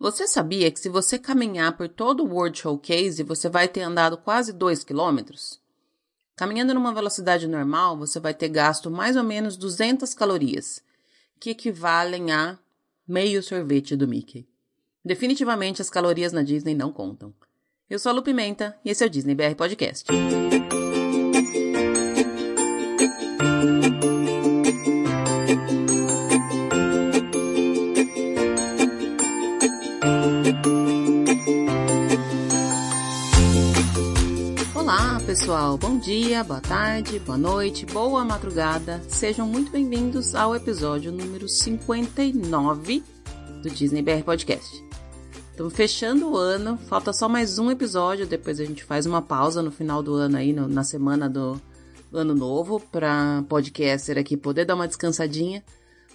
Você sabia que se você caminhar por todo o World Showcase, você vai ter andado quase 2 quilômetros? Caminhando numa velocidade normal, você vai ter gasto mais ou menos 200 calorias, que equivalem a meio sorvete do Mickey. Definitivamente as calorias na Disney não contam. Eu sou a Lu Pimenta e esse é o Disney BR Podcast. Pessoal, bom dia, boa tarde, boa noite, boa madrugada. Sejam muito bem-vindos ao episódio número 59 do Disney BR Podcast. Estamos fechando o ano, falta só mais um episódio, depois a gente faz uma pausa no final do ano aí, no, na semana do ano novo, para podcaster aqui poder dar uma descansadinha.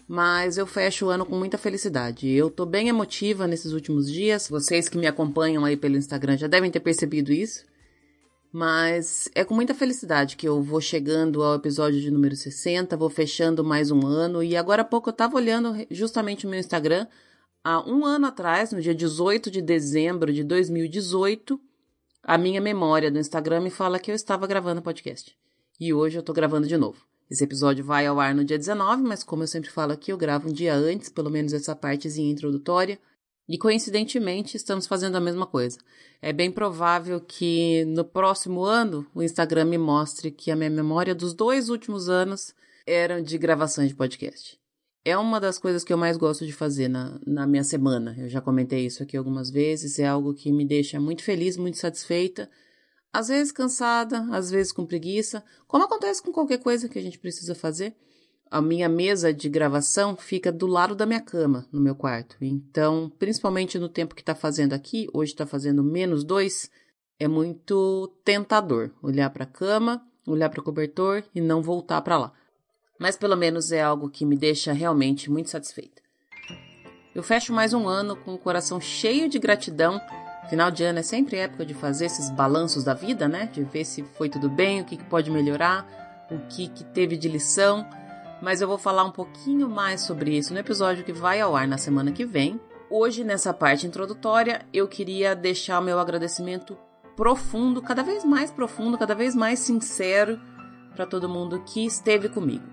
Mas eu fecho o ano com muita felicidade. Eu tô bem emotiva nesses últimos dias. Vocês que me acompanham aí pelo Instagram já devem ter percebido isso. Mas é com muita felicidade que eu vou chegando ao episódio de número 60, vou fechando mais um ano. E agora há pouco eu estava olhando justamente o meu Instagram. Há um ano atrás, no dia 18 de dezembro de 2018, a minha memória do Instagram me fala que eu estava gravando podcast. E hoje eu estou gravando de novo. Esse episódio vai ao ar no dia 19, mas como eu sempre falo aqui, eu gravo um dia antes, pelo menos essa partezinha introdutória. E coincidentemente estamos fazendo a mesma coisa. É bem provável que no próximo ano o Instagram me mostre que a minha memória dos dois últimos anos eram de gravações de podcast. É uma das coisas que eu mais gosto de fazer na, na minha semana. Eu já comentei isso aqui algumas vezes. É algo que me deixa muito feliz, muito satisfeita. Às vezes cansada, às vezes com preguiça, como acontece com qualquer coisa que a gente precisa fazer a minha mesa de gravação fica do lado da minha cama, no meu quarto. Então, principalmente no tempo que está fazendo aqui, hoje está fazendo menos dois, é muito tentador olhar para a cama, olhar para o cobertor e não voltar para lá. Mas pelo menos é algo que me deixa realmente muito satisfeita. Eu fecho mais um ano com o coração cheio de gratidão. Final de ano é sempre época de fazer esses balanços da vida, né? De ver se foi tudo bem, o que, pode melhorar, o que teve de lição mas eu vou falar um pouquinho mais sobre isso no episódio que vai ao ar na semana que vem. Hoje, nessa parte introdutória, eu queria deixar o meu agradecimento profundo, cada vez mais profundo, cada vez mais sincero para todo mundo que esteve comigo.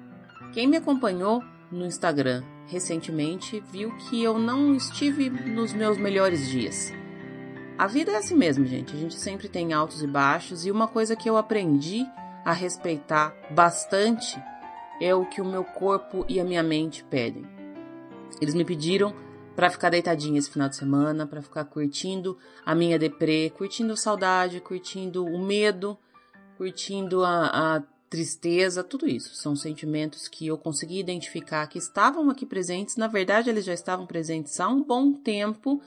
Quem me acompanhou no Instagram recentemente viu que eu não estive nos meus melhores dias. A vida é assim mesmo, gente. A gente sempre tem altos e baixos, e uma coisa que eu aprendi a respeitar bastante é o que o meu corpo e a minha mente pedem. Eles me pediram para ficar deitadinha esse final de semana, para ficar curtindo a minha deprê, curtindo a saudade, curtindo o medo, curtindo a, a tristeza, tudo isso. São sentimentos que eu consegui identificar que estavam aqui presentes. Na verdade, eles já estavam presentes há um bom tempo,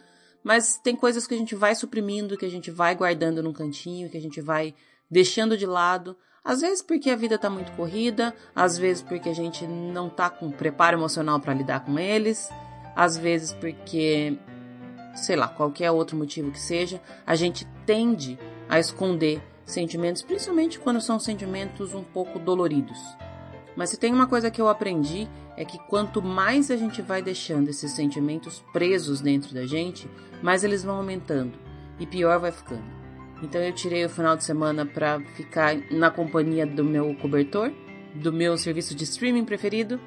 mas tem coisas que a gente vai suprimindo, que a gente vai guardando num cantinho, que a gente vai deixando de lado às vezes porque a vida está muito corrida, às vezes porque a gente não está com preparo emocional para lidar com eles, às vezes porque, sei lá, qualquer outro motivo que seja, a gente tende a esconder sentimentos, principalmente quando são sentimentos um pouco doloridos. Mas se tem uma coisa que eu aprendi é que quanto mais a gente vai deixando esses sentimentos presos dentro da gente, mais eles vão aumentando e pior vai ficando. Então eu tirei o final de semana para ficar na companhia do meu cobertor, do meu serviço de streaming preferido,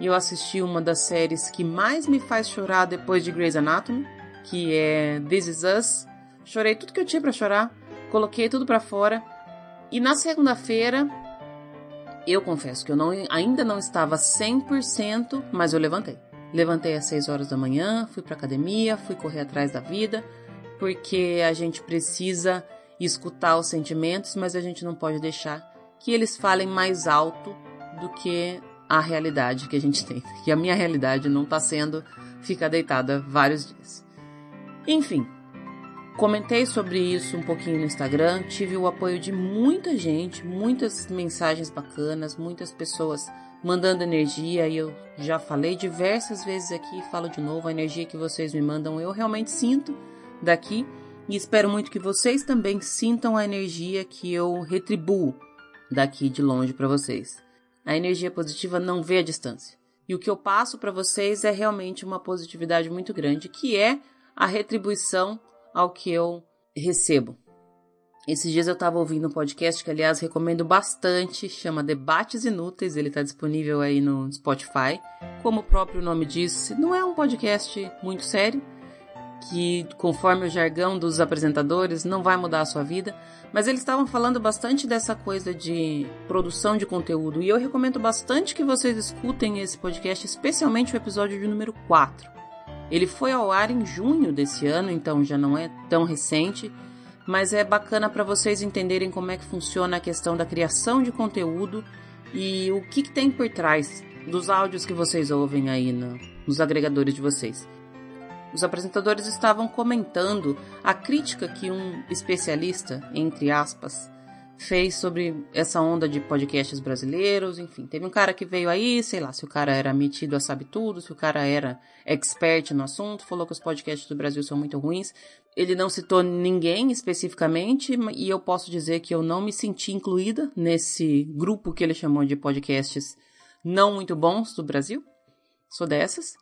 e eu assisti uma das séries que mais me faz chorar depois de Grey's Anatomy, que é This Is Us. Chorei tudo que eu tinha para chorar, coloquei tudo para fora. E na segunda-feira, eu confesso que eu não, ainda não estava 100%, mas eu levantei. Levantei às 6 horas da manhã, fui para academia, fui correr atrás da vida, porque a gente precisa escutar os sentimentos, mas a gente não pode deixar que eles falem mais alto do que a realidade que a gente tem. E a minha realidade não está sendo ficar deitada vários dias. Enfim, comentei sobre isso um pouquinho no Instagram, tive o apoio de muita gente, muitas mensagens bacanas, muitas pessoas mandando energia e eu já falei diversas vezes aqui, falo de novo, a energia que vocês me mandam eu realmente sinto daqui e espero muito que vocês também sintam a energia que eu retribuo daqui de longe para vocês. A energia positiva não vê a distância. E o que eu passo para vocês é realmente uma positividade muito grande, que é a retribuição ao que eu recebo. Esses dias eu estava ouvindo um podcast que, aliás, recomendo bastante, chama Debates Inúteis, ele está disponível aí no Spotify. Como o próprio nome diz, não é um podcast muito sério, que, conforme o jargão dos apresentadores, não vai mudar a sua vida, mas eles estavam falando bastante dessa coisa de produção de conteúdo, e eu recomendo bastante que vocês escutem esse podcast, especialmente o episódio de número 4. Ele foi ao ar em junho desse ano, então já não é tão recente, mas é bacana para vocês entenderem como é que funciona a questão da criação de conteúdo e o que, que tem por trás dos áudios que vocês ouvem aí no, nos agregadores de vocês. Os apresentadores estavam comentando a crítica que um especialista, entre aspas, fez sobre essa onda de podcasts brasileiros, enfim. Teve um cara que veio aí, sei lá, se o cara era metido a sabe tudo, se o cara era expert no assunto, falou que os podcasts do Brasil são muito ruins. Ele não citou ninguém especificamente, e eu posso dizer que eu não me senti incluída nesse grupo que ele chamou de podcasts não muito bons do Brasil. Sou dessas.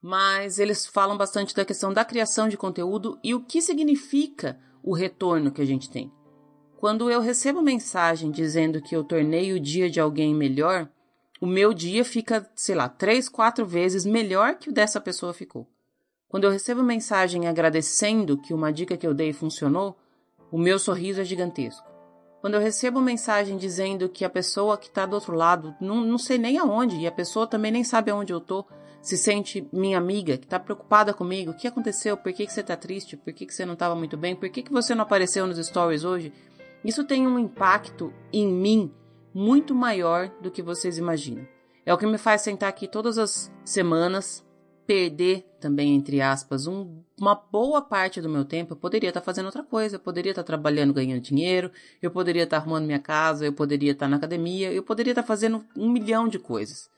Mas eles falam bastante da questão da criação de conteúdo e o que significa o retorno que a gente tem. Quando eu recebo mensagem dizendo que eu tornei o dia de alguém melhor, o meu dia fica, sei lá, três, quatro vezes melhor que o dessa pessoa ficou. Quando eu recebo mensagem agradecendo que uma dica que eu dei funcionou, o meu sorriso é gigantesco. Quando eu recebo mensagem dizendo que a pessoa que está do outro lado, não, não sei nem aonde, e a pessoa também nem sabe aonde eu tô, se sente minha amiga, que está preocupada comigo, o que aconteceu, por que, que você está triste, por que, que você não estava muito bem, por que, que você não apareceu nos stories hoje, isso tem um impacto em mim muito maior do que vocês imaginam. É o que me faz sentar aqui todas as semanas, perder também, entre aspas, um, uma boa parte do meu tempo. Eu poderia estar fazendo outra coisa, eu poderia estar trabalhando, ganhando dinheiro, eu poderia estar arrumando minha casa, eu poderia estar na academia, eu poderia estar fazendo um milhão de coisas.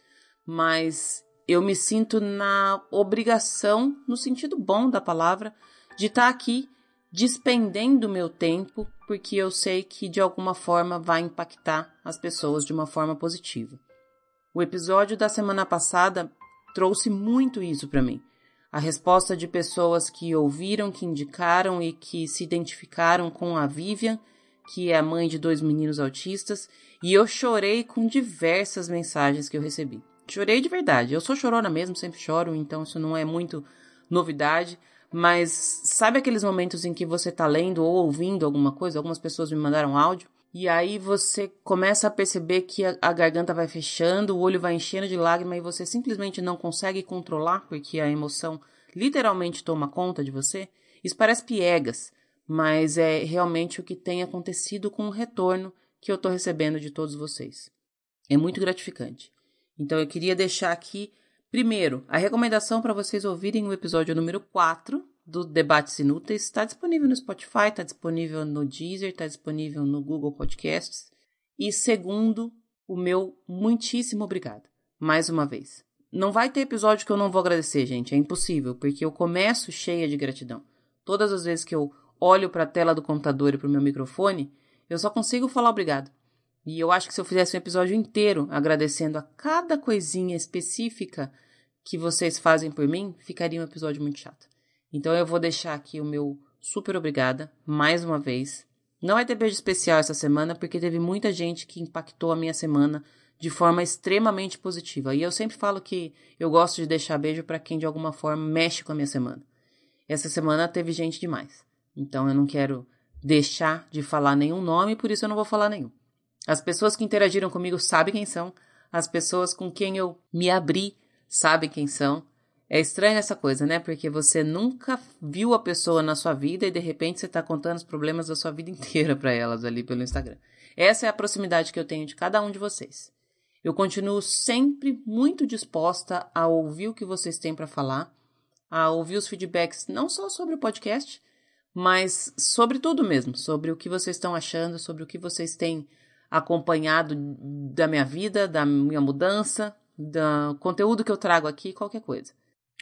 Mas eu me sinto na obrigação, no sentido bom da palavra, de estar aqui despendendo meu tempo porque eu sei que de alguma forma vai impactar as pessoas de uma forma positiva. O episódio da semana passada trouxe muito isso para mim. A resposta de pessoas que ouviram, que indicaram e que se identificaram com a Vivian, que é a mãe de dois meninos autistas, e eu chorei com diversas mensagens que eu recebi. Chorei de verdade. Eu sou chorona mesmo, sempre choro, então isso não é muito novidade. Mas sabe aqueles momentos em que você tá lendo ou ouvindo alguma coisa? Algumas pessoas me mandaram áudio. E aí você começa a perceber que a, a, garganta vai fechando, o olho vai enchendo de lágrima e você simplesmente não consegue controlar porque a emoção literalmente toma conta de você. Isso parece piegas, mas é realmente o que tem acontecido com o retorno que eu estou recebendo de todos vocês. É muito gratificante. Então eu queria deixar aqui Primeiro, a recomendação para vocês ouvirem o episódio número 4 do Debates Inúteis está disponível no Spotify, está disponível no Deezer, está disponível no Google Podcasts. E segundo, o meu muitíssimo obrigado. Mais uma vez. Não vai ter episódio que eu não vou agradecer, gente. É impossível, porque eu começo cheia de gratidão. Todas as vezes que eu olho para a tela do computador e para o meu microfone, eu só consigo falar obrigado. E eu acho que se eu fizesse um episódio inteiro agradecendo a cada coisinha específica que vocês fazem por mim, ficaria um episódio muito chato. Então eu vou deixar aqui o meu super obrigada, mais uma vez. Não vai ter beijo especial essa semana, porque teve muita gente que impactou a minha semana de forma extremamente positiva. E eu sempre falo que eu gosto de deixar beijo para quem de alguma forma mexe com a minha semana. Essa semana teve gente demais. Então eu não quero deixar de falar nenhum nome, por isso eu não vou falar nenhum. As pessoas que interagiram comigo sabem quem são. As pessoas com quem eu me abri sabem quem são. É estranho essa coisa, né? Porque você nunca viu a pessoa na sua vida e de repente você está contando os problemas da sua vida inteira para elas ali pelo Instagram. Essa é a proximidade que eu tenho de cada um de vocês. Eu continuo sempre muito disposta a ouvir o que vocês têm para falar, a ouvir os feedbacks não só sobre o podcast, mas sobre tudo mesmo, sobre o que vocês estão achando, sobre o que vocês têm acompanhado da minha vida, da minha mudança, do conteúdo que eu trago aqui, qualquer coisa.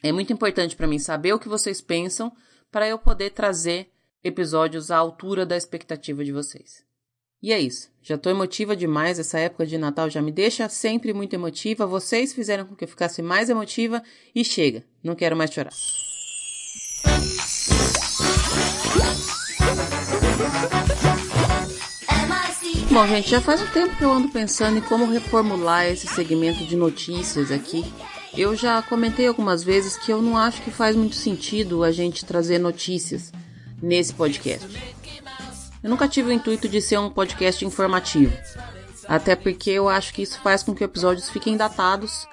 É muito importante para mim saber o que vocês pensam para eu poder trazer episódios à altura da expectativa de vocês. E é isso. Já tô emotiva demais. Essa época de Natal já me deixa sempre muito emotiva. Vocês fizeram com que eu ficasse mais emotiva e chega. Não quero mais chorar. Bom, gente, já faz um tempo que eu ando pensando em como reformular esse segmento de notícias aqui. Eu já comentei algumas vezes que eu não acho que faz muito sentido a gente trazer notícias nesse podcast. Eu nunca tive o intuito de ser um podcast informativo. Até porque eu acho que isso faz com que episódios fiquem datados.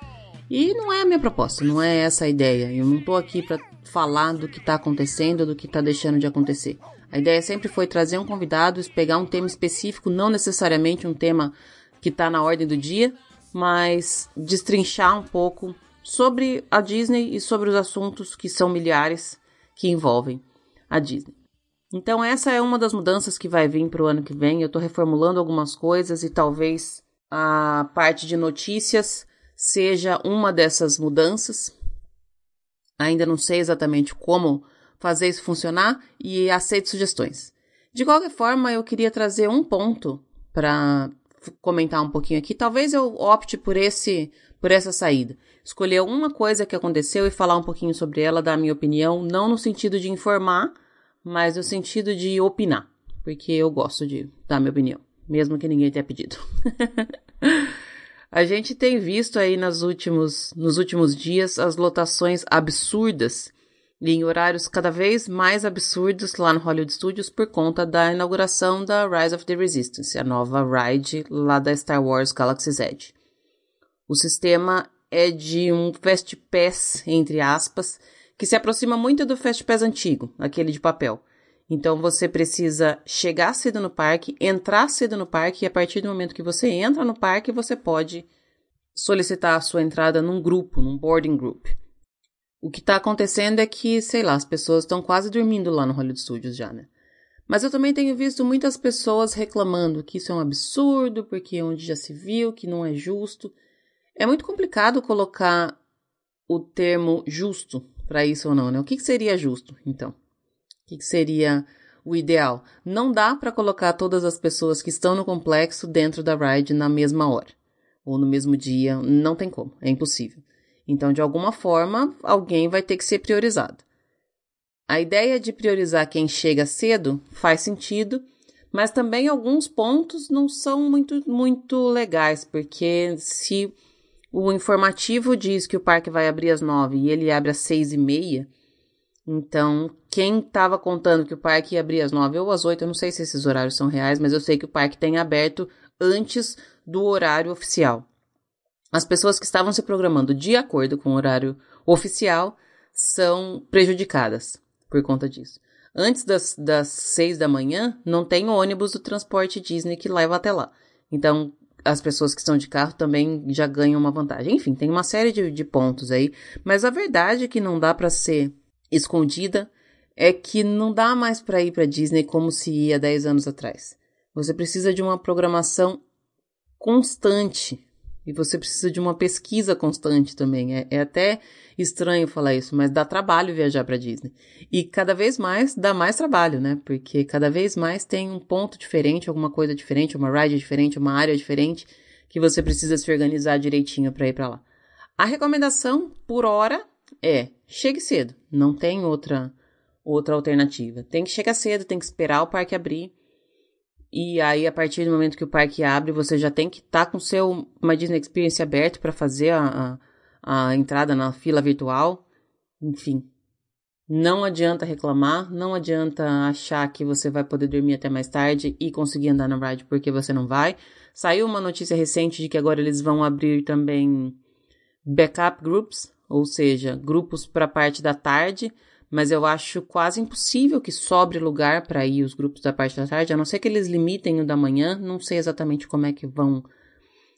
E não é a minha proposta, não é essa a ideia. Eu não tô aqui para falar do que tá acontecendo, do que tá deixando de acontecer. A ideia sempre foi trazer um convidado, pegar um tema específico, não necessariamente um tema que está na ordem do dia, mas destrinchar um pouco sobre a Disney e sobre os assuntos que são milhares que envolvem a Disney. Então essa é uma das mudanças que vai vir para o ano que vem. Eu estou reformulando algumas coisas e talvez a parte de notícias seja uma dessas mudanças. Ainda não sei exatamente como fazer isso funcionar e aceito sugestões. De qualquer forma, eu queria trazer um ponto para comentar um pouquinho aqui. Talvez eu opte por esse por essa saída. Escolher uma coisa que aconteceu e falar um pouquinho sobre ela, dar a minha opinião, não no sentido de informar, mas no sentido de opinar, porque eu gosto de dar minha opinião, mesmo que ninguém tenha pedido. a gente tem visto aí nos últimos, nos últimos dias as lotações absurdas em horários cada vez mais absurdos lá no Hollywood Studios por conta da inauguração da Rise of the Resistance, a nova ride lá da Star Wars Galaxy's Edge. O sistema é de um Fast Pass, entre aspas, que se aproxima muito do Fast Pass antigo, aquele de papel. Então você precisa chegar cedo no parque, entrar cedo no parque e a partir do momento que você entra no parque, você pode solicitar a sua entrada num grupo, num boarding group. O que está acontecendo é que, sei lá, as pessoas estão quase dormindo lá no Hollywood Studios já, né? Mas eu também tenho visto muitas pessoas reclamando que isso é um absurdo, porque onde já se viu, que não é justo. É muito complicado colocar o termo justo para isso ou não, né? O que, que seria justo, então? O que, que seria o ideal? Não dá para colocar todas as pessoas que estão no complexo dentro da ride na mesma hora ou no mesmo dia. Não tem como, é impossível. Então, de alguma forma, alguém vai ter que ser priorizado. A ideia de priorizar quem chega cedo faz sentido, mas também alguns pontos não são muito, muito legais, porque se o informativo diz que o parque vai abrir às nove e ele abre às seis e meia, então quem estava contando que o parque ia abrir às nove ou às oito, eu não sei se esses horários são reais, mas eu sei que o parque tem aberto antes do horário oficial. As pessoas que estavam se programando de acordo com o horário oficial são prejudicadas por conta disso. Antes das, das seis da manhã, não tem ônibus do transporte Disney que leva até lá. Então, as pessoas que estão de carro também já ganham uma vantagem. Enfim, tem uma série de, de pontos aí. Mas a verdade que não dá para ser escondida é que não dá mais para ir para Disney como se ia 10 anos atrás. Você precisa de uma programação constante e você precisa de uma pesquisa constante também. É, é até estranho falar isso, mas dá trabalho viajar para Disney. E cada vez mais dá mais trabalho, né? Porque cada vez mais tem um ponto diferente, alguma coisa diferente, uma ride diferente, uma área diferente que você precisa se organizar direitinho para ir para lá. A recomendação por hora é: chegue cedo. Não tem outra outra alternativa. Tem que chegar cedo, tem que esperar o parque abrir. E aí, a partir do momento que o parque abre, você já tem que estar tá com seu uma Disney Experience aberto para fazer a, a, a entrada na fila virtual. Enfim, não adianta reclamar, não adianta achar que você vai poder dormir até mais tarde e conseguir andar na ride porque você não vai. Saiu uma notícia recente de que agora eles vão abrir também backup groups, ou seja, grupos para parte da tarde mas eu acho quase impossível que sobre lugar para ir os grupos da parte da tarde, a não ser que eles limitem o da manhã, não sei exatamente como é que vão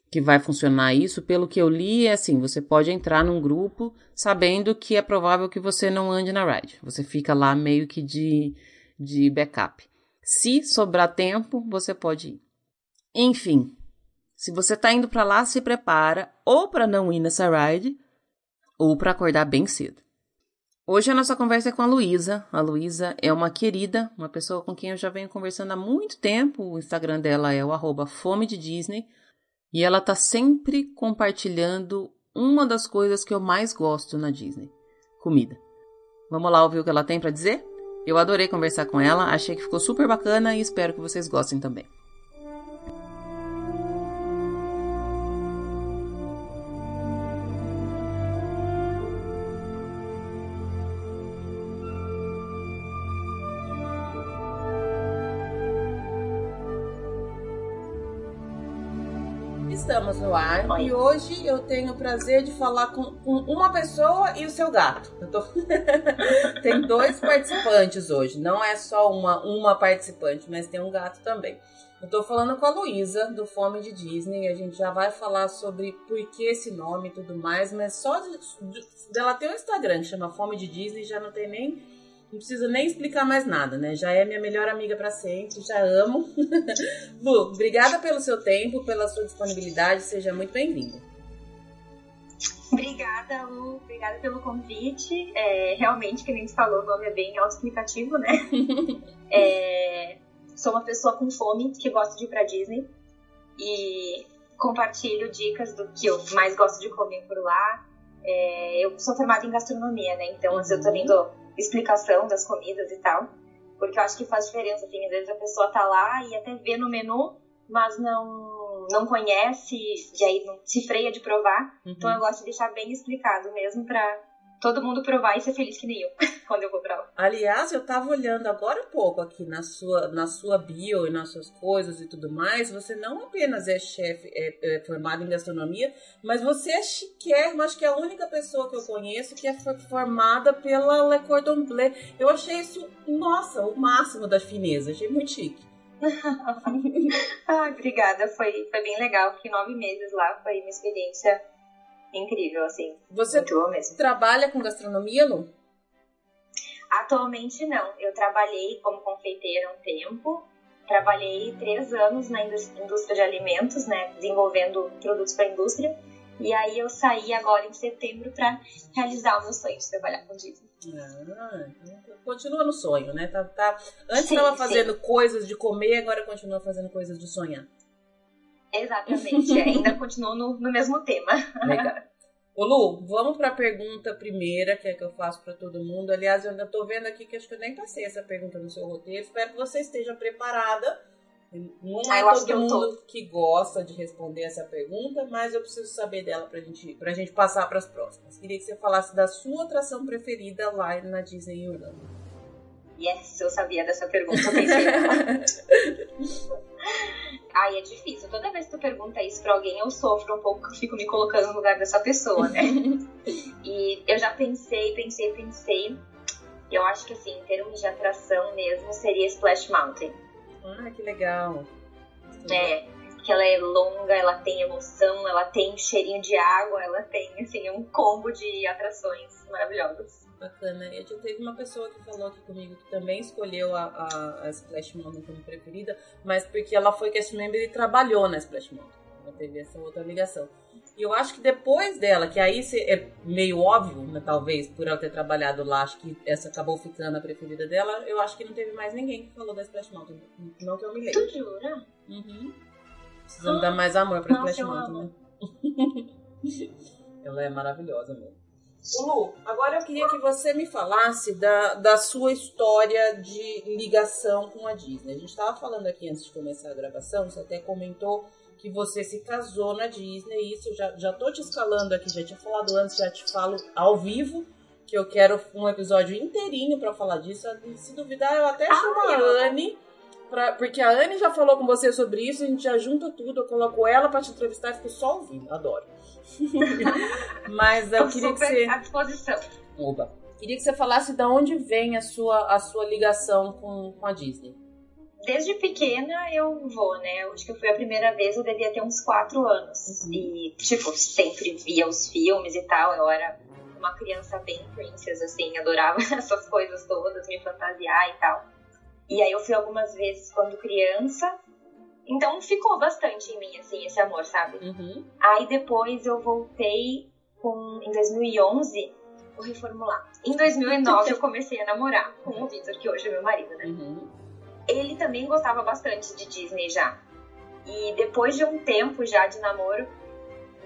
que vai funcionar isso. Pelo que eu li, é assim, você pode entrar num grupo sabendo que é provável que você não ande na ride. Você fica lá meio que de, de backup. Se sobrar tempo, você pode ir. Enfim, se você está indo para lá, se prepara ou para não ir nessa ride ou para acordar bem cedo. Hoje a nossa conversa é com a Luísa. A Luísa é uma querida, uma pessoa com quem eu já venho conversando há muito tempo. O Instagram dela é o fome de Disney. E ela tá sempre compartilhando uma das coisas que eu mais gosto na Disney: comida. Vamos lá ouvir o que ela tem para dizer? Eu adorei conversar com ela, achei que ficou super bacana e espero que vocês gostem também. Oi. e hoje eu tenho o prazer de falar com, uma pessoa e o seu gato. Tô... tem dois participantes hoje, não é só uma, uma participante, mas tem um gato também. Eu tô falando com a Luísa, do Fome de Disney, a gente já vai falar sobre por que esse nome e tudo mais, mas só de, de, dela ter um Instagram que chama Fome de Disney já não tem nem não preciso nem explicar mais nada, né? Já é minha melhor amiga para sempre, já amo. Lu, obrigada pelo seu tempo, pela sua disponibilidade, seja muito bem-vinda. Obrigada, Lu. Obrigada pelo convite. É, realmente, que nem você falou, o nome é bem autoexplicativo, né? é, sou uma pessoa com fome que gosta de ir pra Disney e compartilho dicas do que eu mais gosto de comer por lá. É, eu sou formada em gastronomia, né? Então, eu tô lendo explicação das comidas e tal. Porque eu acho que faz diferença, assim, às vezes a pessoa tá lá e até vê no menu, mas não, não conhece, e aí não se freia de provar. Uhum. Então eu gosto de deixar bem explicado mesmo pra todo mundo provar e ser feliz que nem eu quando eu vou pra lá. Aliás, eu tava olhando agora há pouco aqui na sua, na sua bio e nas suas coisas e tudo mais. Você não apenas é chefe, é, é formado em gastronomia, mas você é chiquérrimo. Acho que é a única pessoa que eu conheço que é formada pela Le Cordon Bleu. Eu achei isso, nossa, o máximo da fineza. Achei muito chique. ah, obrigada, foi, foi bem legal. Fiquei nove meses lá, foi uma experiência incrível, assim. Você trabalha com gastronomia, Lu? Atualmente não. Eu trabalhei como confeiteira um tempo. Trabalhei três anos na indústria de alimentos, né, desenvolvendo produtos para a indústria. E aí eu saí agora em setembro para realizar o meu sonho de trabalhar com Disney. Ah, continua no sonho, né? Tá, tá... Antes estava fazendo sim. coisas de comer, agora continua fazendo coisas de sonhar. Exatamente, ainda continuo no, no mesmo tema. Legal. Ô Lu, vamos para a pergunta primeira, que é que eu faço para todo mundo. Aliás, eu ainda estou vendo aqui que acho que eu nem passei essa pergunta no seu roteiro. Espero que você esteja preparada. Não é ah, todo mundo que gosta de responder essa pergunta, mas eu preciso saber dela para gente, a gente passar para as próximas. Queria que você falasse da sua atração preferida lá na Disney Orlando. Yes, eu sabia dessa pergunta, eu pensei Ai, é difícil. Toda vez que tu pergunta isso pra alguém, eu sofro um pouco, eu fico me colocando no lugar dessa pessoa, né? e eu já pensei, pensei, pensei. Eu acho que, assim, em termos de atração mesmo, seria Splash Mountain. Ah, que legal. É, que ela é longa, ela tem emoção, ela tem cheirinho de água, ela tem, assim, um combo de atrações maravilhosas. Bacana. Eu já teve uma pessoa que falou aqui comigo que também escolheu a, a, a Splash Mountain como preferida, mas porque ela foi cast member e trabalhou na Splash Mountain. Ela teve essa outra ligação. E eu acho que depois dela, que aí é meio óbvio, né, talvez, por ela ter trabalhado lá, acho que essa acabou ficando a preferida dela, eu acho que não teve mais ninguém que falou da Splash Mountain. Não que eu me. Tu jura? Uhum. Precisamos ah, dar mais amor pra Nossa, Splash Mountain, né? ela é maravilhosa mesmo. Lu, agora eu queria que você me falasse da, da sua história de ligação com a Disney. A gente estava falando aqui antes de começar a gravação, você até comentou que você se casou na Disney. Isso eu já, já tô te escalando aqui, já tinha falado antes, já te falo ao vivo, que eu quero um episódio inteirinho para falar disso. Se duvidar, eu até chamo a Anne. Pra, porque a Anne já falou com você sobre isso, a gente já junta tudo, eu coloco ela para te entrevistar e fico só ouvindo. Adoro. Mas eu queria que você. À disposição. Oba. Queria que você falasse de onde vem a sua, a sua ligação com, com a Disney. Desde pequena eu vou, né? Acho que eu fui a primeira vez, eu devia ter uns quatro anos. Uhum. E, tipo, sempre via os filmes e tal. Eu era uma criança bem princess, assim, adorava essas coisas todas, me fantasiar e tal. E aí eu fui algumas vezes quando criança, então ficou bastante em mim, assim, esse amor, sabe? Uhum. Aí depois eu voltei com, em 2011, vou reformular. Em 2009 eu comecei a namorar com o Victor, que hoje é meu marido, né? Uhum. Ele também gostava bastante de Disney já. E depois de um tempo já de namoro,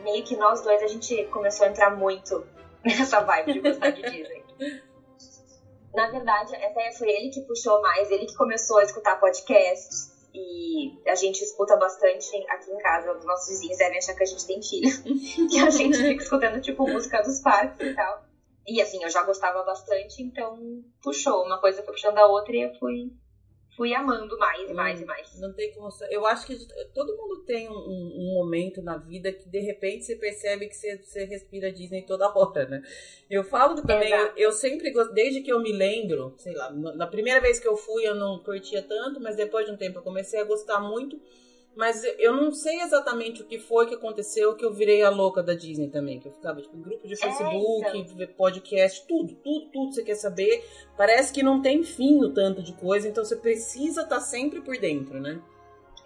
meio que nós dois a gente começou a entrar muito nessa vibe de gostar de Disney. Na verdade, até foi ele que puxou mais, ele que começou a escutar podcasts e a gente escuta bastante aqui em casa. Os nossos vizinhos devem achar que a gente tem filho. e a gente fica escutando, tipo, música dos parques e tal. E assim, eu já gostava bastante, então puxou. Uma coisa foi puxando a outra e eu fui, fui amando mais e mais Hum, e mais. Não tem como. Eu acho que todo mundo tem um, um momento na vida que de repente você percebe que você, você respira Disney toda hora, né? Eu falo também, eu, eu sempre gosto, desde que eu me lembro, sei lá, na primeira vez que eu fui eu não curtia tanto, mas depois de um tempo eu comecei a gostar muito. Mas eu não sei exatamente o que foi que aconteceu que eu virei a louca da Disney também. Que eu ficava tipo, grupo de Facebook, então. podcast, tudo, tudo, tudo você quer saber. Parece que não tem fim o tanto de coisa, então você precisa estar sempre por dentro, né?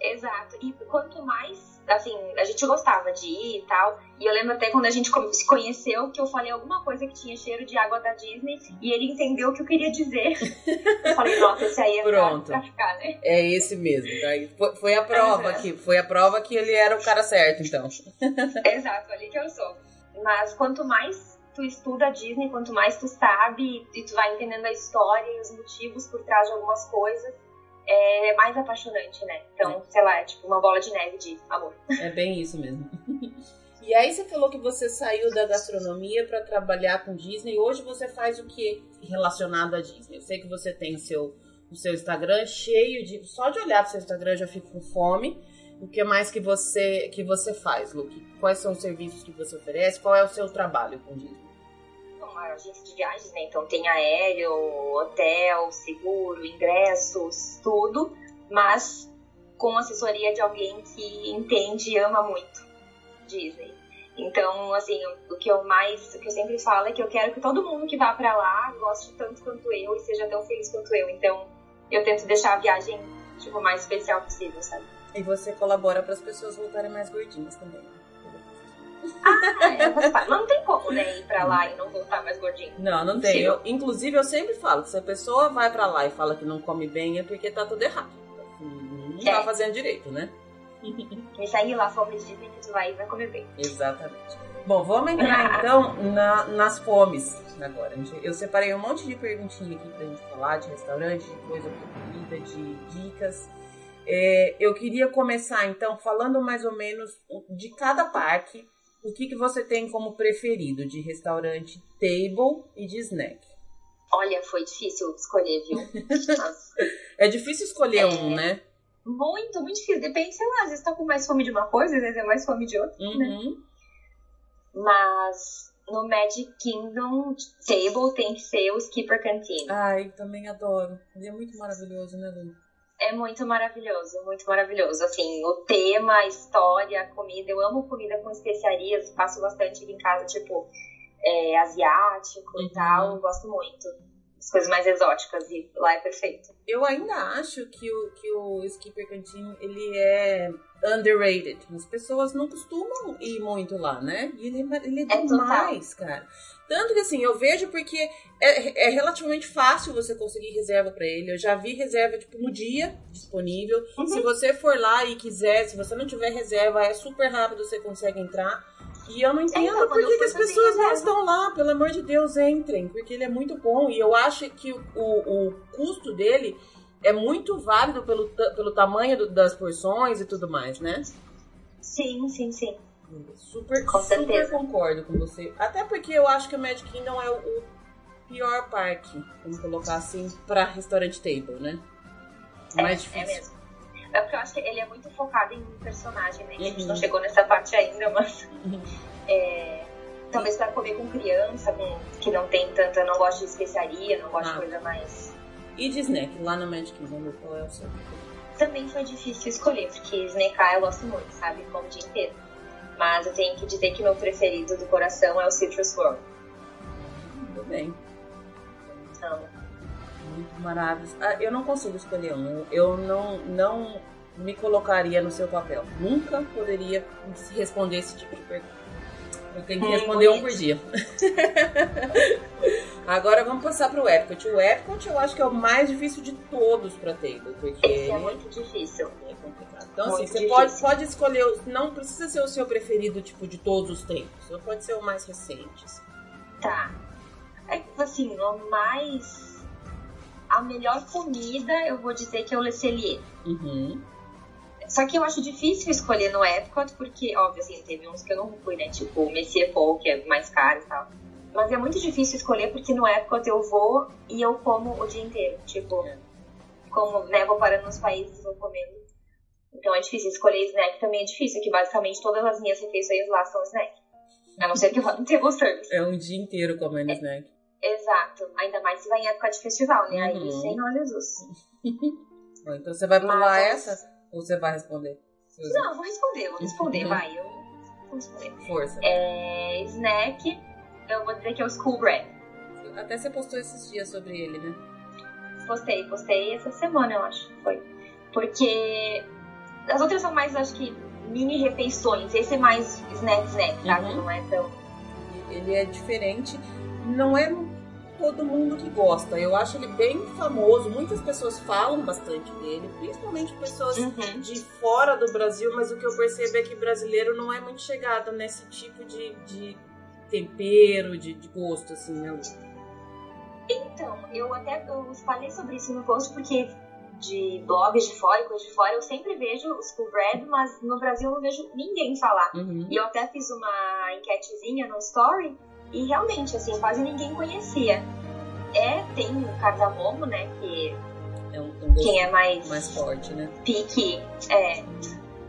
Exato. E quanto mais, assim, a gente gostava de ir e tal. E eu lembro até quando a gente se conheceu que eu falei alguma coisa que tinha cheiro de água da Disney e ele entendeu o que eu queria dizer. eu falei, nossa, esse aí é Pronto. pra ficar, né? É esse mesmo. Daí Foi, foi a prova Aham. que foi a prova que ele era o cara certo, então. Exato, ali que eu sou. Mas quanto mais tu estuda a Disney, quanto mais tu sabe e tu vai entendendo a história e os motivos por trás de algumas coisas, é mais apaixonante, né? Então, sei lá, é tipo uma bola de neve de amor. É bem isso mesmo. E aí você falou que você saiu da gastronomia para trabalhar com Disney. Hoje você faz o que relacionado à Disney? Eu sei que você tem o seu, o seu Instagram cheio de. Só de olhar pro seu Instagram eu já fico com fome. O que mais que você que você faz, Luke? Quais são os serviços que você oferece? Qual é o seu trabalho com Disney? Agência de viagens, né? Então tem aéreo, hotel, seguro, ingressos, tudo, mas com assessoria de alguém que entende e ama muito Disney. Então, assim, o que eu mais, o que eu sempre falo é que eu quero que todo mundo que vá pra lá goste tanto quanto eu e seja tão feliz quanto eu. Então, eu tento deixar a viagem tipo mais especial possível, sabe? E você colabora para as pessoas voltarem mais gordinhas também. Ah, é, mas não tem como, né, ir pra lá e não voltar mais gordinho. Não, não tem. Eu, inclusive, eu sempre falo que se a pessoa vai pra lá e fala que não come bem é porque tá tudo errado. Não tá É. fazendo direito, né? E sair lá fome de que tu vai e vai comer bem. Exatamente. Bom, vamos entrar então na- nas fomes agora. Eu separei um monte de perguntinhas aqui pra gente falar de restaurante, de coisa preferida, de dicas. É, eu queria começar então falando mais ou menos de cada parque, o que, que você tem como preferido de restaurante table e de snack. Olha, foi difícil escolher, viu? É difícil escolher É. um, né? Muito, muito difícil. Depende, sei lá, às vezes tá com mais fome de uma coisa, às vezes é mais fome de outra. Uhum. Mas no Magic Kingdom Table tem que ser o Skipper Canteen. Ai, também adoro. Ele é muito maravilhoso, né, Lu? É muito maravilhoso, muito maravilhoso. Assim, o tema, a história, a comida. Eu amo comida com especiarias, faço bastante aqui em casa, tipo, é, asiático Uhum. e tal. Gosto muito. As coisas mais exóticas e lá é perfeito. Eu ainda acho que o, que o Skipper Cantinho, ele é underrated. As pessoas não costumam ir muito lá, né? E ele, é- ele é É total. demais, cara. Tanto que assim, eu vejo porque é, é relativamente fácil você conseguir reserva pra ele. Eu já vi reserva, tipo, no dia disponível. Uhum. Se você for lá e quiser, se você não tiver reserva, é super rápido, você consegue entrar. E eu não entendo então, por que, que as pessoas não estão lá. Pelo amor de Deus, entrem, porque ele é muito bom. E eu acho que o, o, custo dele é muito válido pelo, pelo tamanho do- das porções e tudo mais, né? Sim, sim, sim. Super, Com super certeza. concordo com você. Até porque eu acho que o Magic Kingdom é o, o pior parque, vamos colocar assim, pra restaurante table, né? O mais É difícil. mesmo. É porque eu acho que ele é muito focado em personagem, né? A gente Uhum. não chegou nessa parte ainda, mas. Uhum. é, talvez pra comer com criança, com, que não tem tanta. Não gosta de especiaria, não gosta Ah. de coisa mais. E de snack, lá no Magic Kingdom, qual é o seu? Também foi difícil escolher, porque Snake eu gosto muito, sabe? Como o dia inteiro. Mas eu tenho que dizer que meu preferido do coração é o Citrus World. Tudo bem. Então, Muito maravilhoso. Ah, eu não consigo escolher um. Eu, não, não me colocaria no seu papel. Nunca poderia responder esse tipo de pergunta. Eu tenho que Hum, responder um por dia. Agora vamos passar pro Epcot. O Epcot eu acho que é o mais difícil de todos pra table, porque esse é muito difícil. é complicado. Então, Muito assim, você difícil. pode, pode escolher, não precisa ser o seu preferido, tipo, de todos os tempos. Pode ser o mais recente. assim. Tá. É assim, o mais. A melhor comida, eu vou dizer que é o Le Cellier. Uhum. Só que eu acho difícil escolher no Epcot, porque, óbvio, assim, teve uns que eu não fui, né? Tipo o Messier Paul, que é mais caro e tal. Mas é muito difícil escolher, porque no Epcot eu vou e eu como o dia inteiro. Tipo, É. como né, vou parando nos países, vou comendo. Então é difícil. Escolher snack também é difícil, que basicamente todas as minhas refeições lá são snack. A não ser que eu vá no table service. É um dia inteiro comendo é, snack. Exato. Ainda mais se vai em época de festival, né? Uhum. Aí, Senhor Jesus. então você vai pular Mas, essa ou você vai responder? Não, vou responder, vou responder, vai. Eu vou responder. Força. É, snack, eu vou dizer que é o School Bread. Até você postou esses dias sobre ele, né? Postei, postei essa semana, eu acho. Foi. Porque as outras são mais, acho que, mini refeições. Esse é mais snack, snack, sabe? Uhum. Não é tão. Ele é diferente. Não é todo mundo que gosta. Eu acho ele bem famoso. Muitas pessoas falam bastante dele, principalmente pessoas uhum. de fora do Brasil, mas o que eu percebo é que brasileiro não é muito chegado nesse tipo de, de tempero, de, de gosto, assim, né? Então, eu até eu falei sobre isso no post porque de blogs de fora e coisas de fora, eu sempre vejo o School Bread, mas no Brasil eu não vejo ninguém falar. Uhum. E eu até fiz uma enquetezinha no Story e realmente, assim, quase ninguém conhecia. É, tem o cardamomo, né, que é um, um quem é mais, mais forte, né? Pique, é.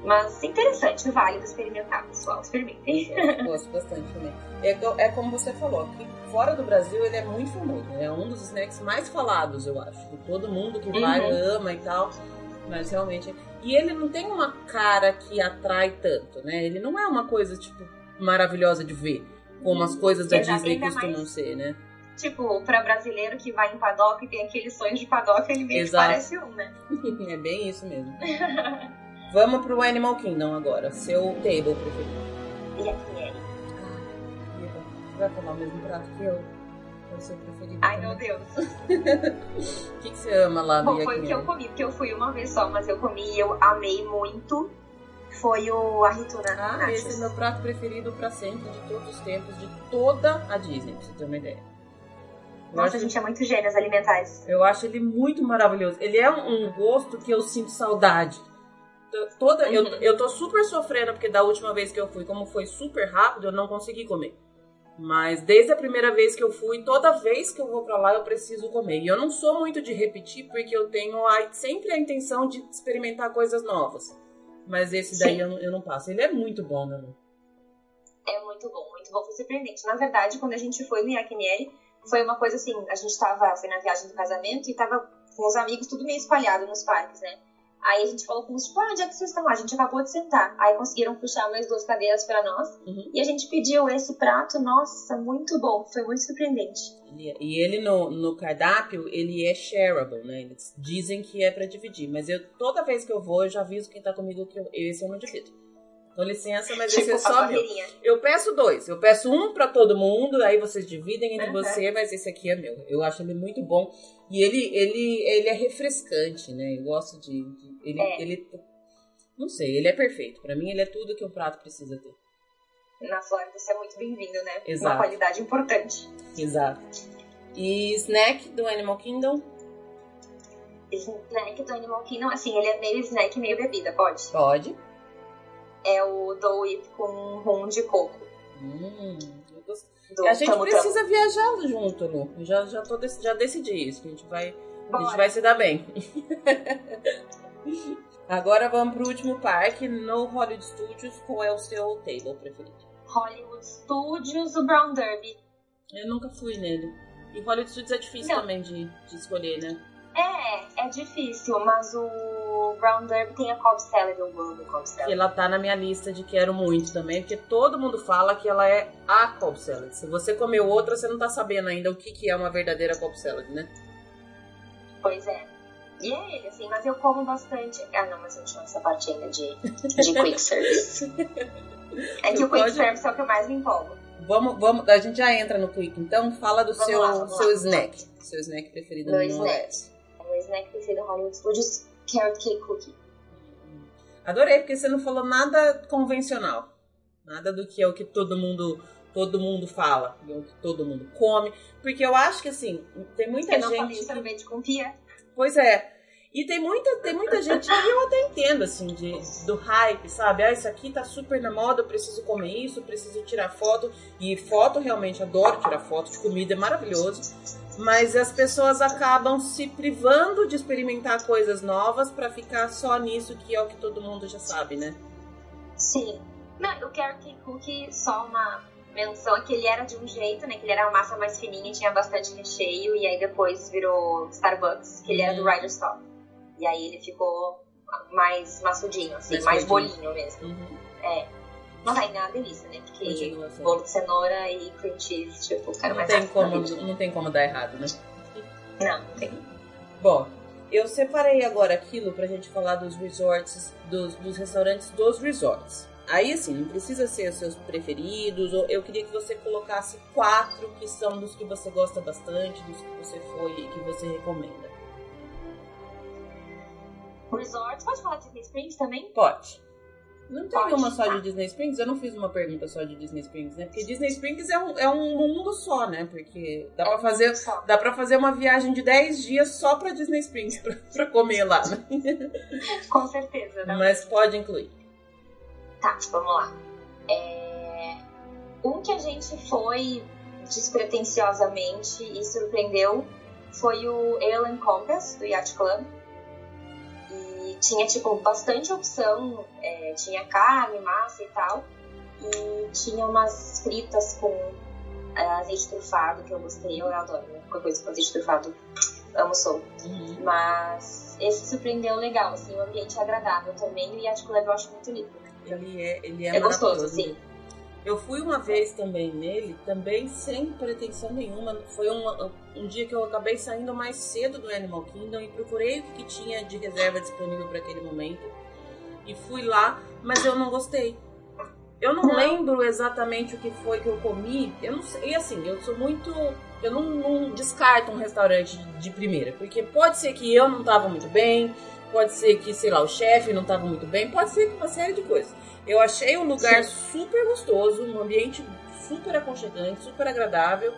Mas interessante, válido experimentar, pessoal. Experimentem. Gosto bastante também. É, é como você falou, aqui fora do Brasil ele é muito famoso. É um dos snacks mais falados, eu acho. Todo mundo que vai uhum. ama e tal. Mas realmente. E ele não tem uma cara que atrai tanto, né? Ele não é uma coisa, tipo, maravilhosa de ver. Como as coisas da Exato. Disney costumam mais... ser, né? Tipo, pra brasileiro que vai em paddock e tem aqueles sonhos de paddock, ele meio Exato. que parece um, né? é bem isso mesmo. Vamos pro Animal Kingdom agora. Seu table preferido. Yakinieri. Ah, você vai falar o mesmo prato que eu? É o seu preferido? Ai, meu Deus. O que, que, você ama lá no Bom, foi o que eu comi, porque eu fui uma vez só, mas eu comi e eu amei muito. Foi o Arrituna Ah, Nachos. esse é meu prato preferido pra sempre, de todos os tempos, de toda a Disney, pra você ter uma ideia. Nossa, a gente é muito gênios alimentares. Eu acho ele muito maravilhoso. Ele é um gosto que eu sinto saudade toda. Uhum. Eu, eu tô super sofrendo, porque da última vez que eu fui, como foi super rápido, eu não consegui comer. Mas desde a primeira vez que eu fui, toda vez que eu vou para lá, eu preciso comer. E eu não sou muito de repetir, porque eu tenho a, sempre a intenção de experimentar coisas novas. Mas esse daí eu, eu, não passo. Ele é muito bom, né? É muito bom, muito bom, foi surpreendente. Na verdade, quando a gente foi no Yakinieri, foi uma coisa assim, a gente tava, foi na viagem do casamento e tava com os amigos tudo meio espalhado nos parques, né? Aí a gente falou com os tipo, ah, onde é que vocês estão? A gente acabou de sentar. Aí conseguiram puxar mais duas cadeiras para nós. Uhum. E a gente pediu esse prato, nossa, muito bom. Foi muito surpreendente. E ele no, no cardápio, ele é shareable, né? Eles dizem que é para dividir. Mas eu, toda vez que eu vou, eu já aviso quem tá comigo que eu, esse eu não divido. Com licença, mas tipo, esse é só meu. Eu peço dois. Eu peço um para todo mundo, aí vocês dividem entre uhum. você, mas esse aqui é meu. Eu acho ele muito bom. E ele, ele, ele é refrescante, né? Eu gosto de. de ele, é. ele. Não sei, ele é perfeito. Para mim, ele é tudo que um prato precisa ter. Na Flórida, você é muito bem-vindo, né? Exato. Uma qualidade importante. Exato. E snack do Animal Kingdom? Snack do Animal Kingdom, assim, ele é meio snack, meio bebida, pode? Pode é o do Whip com rum de coco. Hum, a gente tamo, precisa tamo. viajar junto, Lu. Já, já, tô, já decidi isso. A gente vai, a gente vai se dar bem. Agora vamos pro último parque no Hollywood Studios. Qual é o seu table preferido? Hollywood Studios, o Brown Derby. Eu nunca fui nele. E Hollywood Studios é difícil Não. também de, de escolher, né? É, é difícil, mas o Brown Derby tem a Cobb Salad, eu amo Cobb Salad. Ela tá na minha lista de quero muito também, porque todo mundo fala que ela é a Cobb Salad. Se você comeu outra, você não tá sabendo ainda o que, que é uma verdadeira Cobb Salad, né? Pois é. E é ele, assim, mas eu como bastante. Ah, não, mas a gente não essa parte ainda de, de quick service. É que o quick pode... service é o que eu mais me empolgo. Vamos, vamos, a gente já entra no quick, então fala do vamos seu, lá, seu lá. snack. Seu snack preferido Meu no snack meu snack preferido da Hollywood Studios, Carrot Cake Cookie. Adorei, porque você não falou nada convencional. Nada do que é o que todo mundo todo mundo fala, o que todo mundo come. Porque eu acho que, assim, tem muita eu gente... Eu não falei sorvete com pia. Pois é. E tem muita, tem muita gente, e eu até entendo, assim, de, do hype, sabe? Ah, isso aqui tá super na moda, eu preciso comer isso, preciso tirar foto. E foto, realmente, adoro tirar foto de comida, é maravilhoso. Mas as pessoas acabam se privando de experimentar coisas novas para ficar só nisso, que é o que todo mundo já sabe, né? Sim. Não, o Carrot Cookie, só uma menção, que ele era de um jeito, né? Que ele era uma massa mais fininha, tinha bastante recheio, e aí depois virou Starbucks, que ele era do uhum. Rider's Top. E aí ele ficou mais maçudinho, assim, mais, mais bolinho mesmo. Uhum. É. Mas ainda é uma delícia, né? Porque bolo de cenoura e cream cheese, tipo, quero não mais tem como, Não tem como dar errado, né? Não, não tem. Bom, eu separei agora aquilo pra gente falar dos resorts, dos, dos restaurantes dos resorts. Aí, assim, não precisa ser os seus preferidos. Eu queria que você colocasse quatro que são dos que você gosta bastante, dos que você foi e que você recomenda. Resort, pode falar de Disney Springs também? Pode. Não tem uma só de Disney Springs? Eu não fiz uma pergunta só de Disney Springs, né? Porque Disney Springs é um, é um mundo só, né? Porque dá, é pra fazer, dá pra fazer uma viagem de 10 dias só pra Disney Springs pra, pra comer lá, né? Com certeza. Não. Mas pode incluir. Tá, vamos lá. É... Um que a gente foi despretensiosamente e surpreendeu foi o Alien Compass, do Yacht Club tinha, tipo, bastante opção. É, tinha carne, massa e tal. E tinha umas fritas com é, azeite trufado, que eu gostei. Eu adoro, né? Qualquer coisa com azeite trufado, amo sou. Uhum. Mas esse surpreendeu legal, assim, o ambiente é agradável também. E o Yacht Club eu acho muito lindo. Ele é, ele é, é gostoso, sim. Eu fui uma vez também nele, também sem pretensão nenhuma. Foi um, um dia que eu acabei saindo mais cedo do Animal Kingdom e procurei o que tinha de reserva disponível para aquele momento. E fui lá, mas eu não gostei. Eu não, lembro exatamente o que foi que eu comi. Eu não sei, e assim, eu sou muito. Eu não, não descarto um restaurante de, de primeira, porque pode ser que eu não estava muito bem, pode ser que, sei lá, o chefe não estava muito bem, pode ser que uma série de coisas. Eu achei o lugar Sim. super gostoso, um ambiente super aconchegante, super agradável,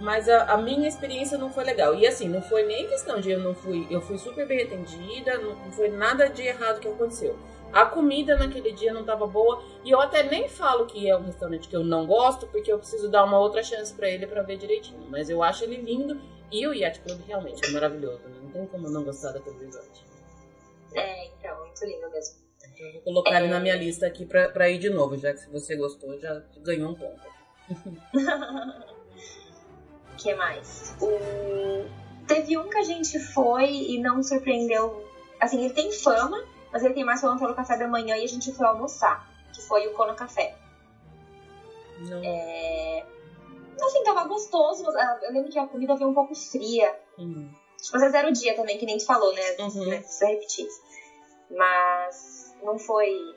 mas a, a, minha experiência não foi legal. E assim, não foi nem questão de eu não fui, eu fui super bem atendida, não, não foi nada de errado que aconteceu. A comida naquele dia não estava boa e eu até nem falo que é um restaurante que eu não gosto, porque eu preciso dar uma outra chance para ele para ver direitinho. Mas eu acho ele lindo e o Yacht Club realmente é maravilhoso. Né? Não tem como não gostar daquele resort. É, então, muito lindo mesmo. Eu vou colocar é... ele na minha lista aqui pra, pra ir de novo, já que se você gostou, já ganhou um ponto. que mais? O... Teve um que a gente foi e não surpreendeu. Assim, ele tem fama, mas ele tem mais fama pelo café da manhã e a gente foi almoçar, que foi o Cono Café. Não. É... Assim, tava gostoso. Eu lembro que a comida veio um pouco fria. Uhum. Tipo, às vezes era o dia também, que nem tu falou, né? Uhum. Né? Precisa repetir. Mas não foi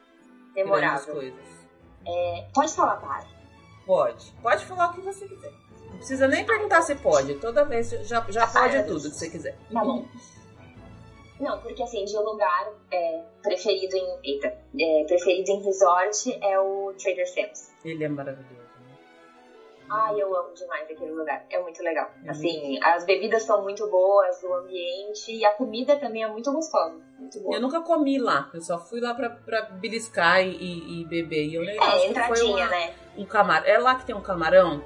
memorável. É, pode falar, Mari? Pode. Pode falar o que você quiser. Não precisa nem perguntar se pode. Toda vez já, já pode ah, tudo que você quiser. Tá bom. Não, porque assim, de lugar é, preferido em. Eita, é, preferido em resort é o Trader Sam's. Ele é maravilhoso. Ai, eu amo demais aquele lugar. É muito legal. É assim, as bebidas são muito boas, o ambiente e a comida também é muito gostosa. Muito boa. Eu nunca comi lá. Eu só fui lá pra, pra beliscar e, e beber. E eu lembro é, entradinha, foi uma, né? Um camarão. É lá que tem um camarão?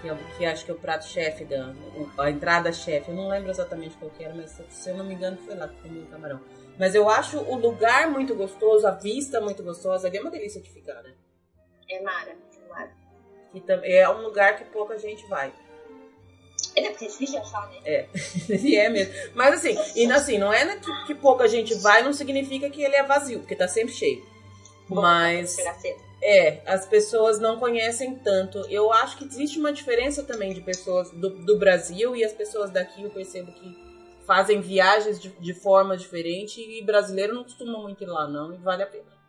Que, é, que acho que é o prato chefe da. A entrada chefe. Eu não lembro exatamente qual que era, mas se eu não me engano foi lá que comi o camarão. Mas eu acho o lugar muito gostoso, a vista muito gostosa. Ali é uma delícia de ficar, né? É mara, é. Que é um lugar que pouca gente vai. É, porque é difícil achar, né? É, ele é mesmo. Mas assim, e assim, não é que, que, pouca gente vai, não significa que ele é vazio, porque tá sempre cheio. Bom, Mas. É, as pessoas não conhecem tanto. Eu acho que existe uma diferença também de pessoas do, do Brasil e as pessoas daqui eu percebo que fazem viagens de, de forma diferente e brasileiro não costuma muito ir lá, não, e vale a pena.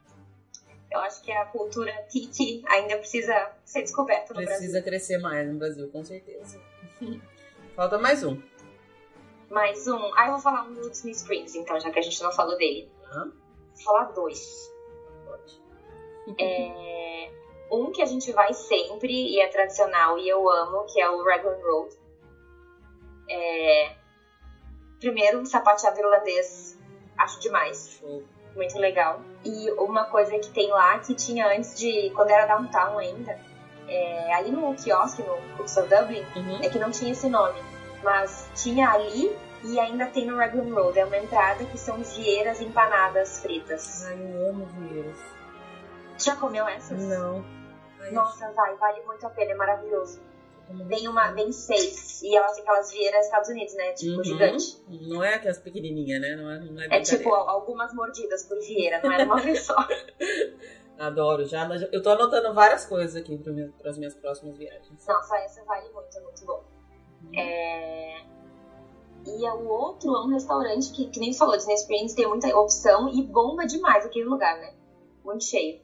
Eu acho que a cultura Titi ainda precisa ser descoberta no precisa Brasil. Precisa crescer mais no Brasil, com certeza. Falta mais um. Mais um. Ah, eu vou falar um do Disney Springs, então, já que a gente não falou dele. Uhum. Vou falar dois. Pode. É, um que a gente vai sempre e é tradicional e eu amo, que é o Raglan Road. É, Primeiro, sapateado irlandês, acho demais. Show. Muito legal. E uma coisa que tem lá, que tinha antes de. quando era downtown ainda, é, ali no quiosque, no Cooks of Dublin, Uhum. é que não tinha esse nome. Mas tinha ali e ainda tem no Raglan Road. É uma entrada que são vieiras empanadas fritas. Ai, eu amo vieiras. Já comeu essas? Não. Nossa, vai, vale muito a pena, é maravilhoso. Vem uma, vem seis. E elas aquelas vieiras Estados Unidos, né? Tipo, Uhum. gigante. Não é aquelas pequenininhas, né? Não é, não é É tipo al- algumas mordidas por vieira, não é uma vez só. Adoro. Já, eu tô anotando várias coisas aqui para as minhas próximas viagens. Nossa, essa vale muito, é muito bom. É... E o outro é um restaurante que, que nem falou, Disney Springs tem muita opção e bomba demais aquele lugar, né? Muito cheio.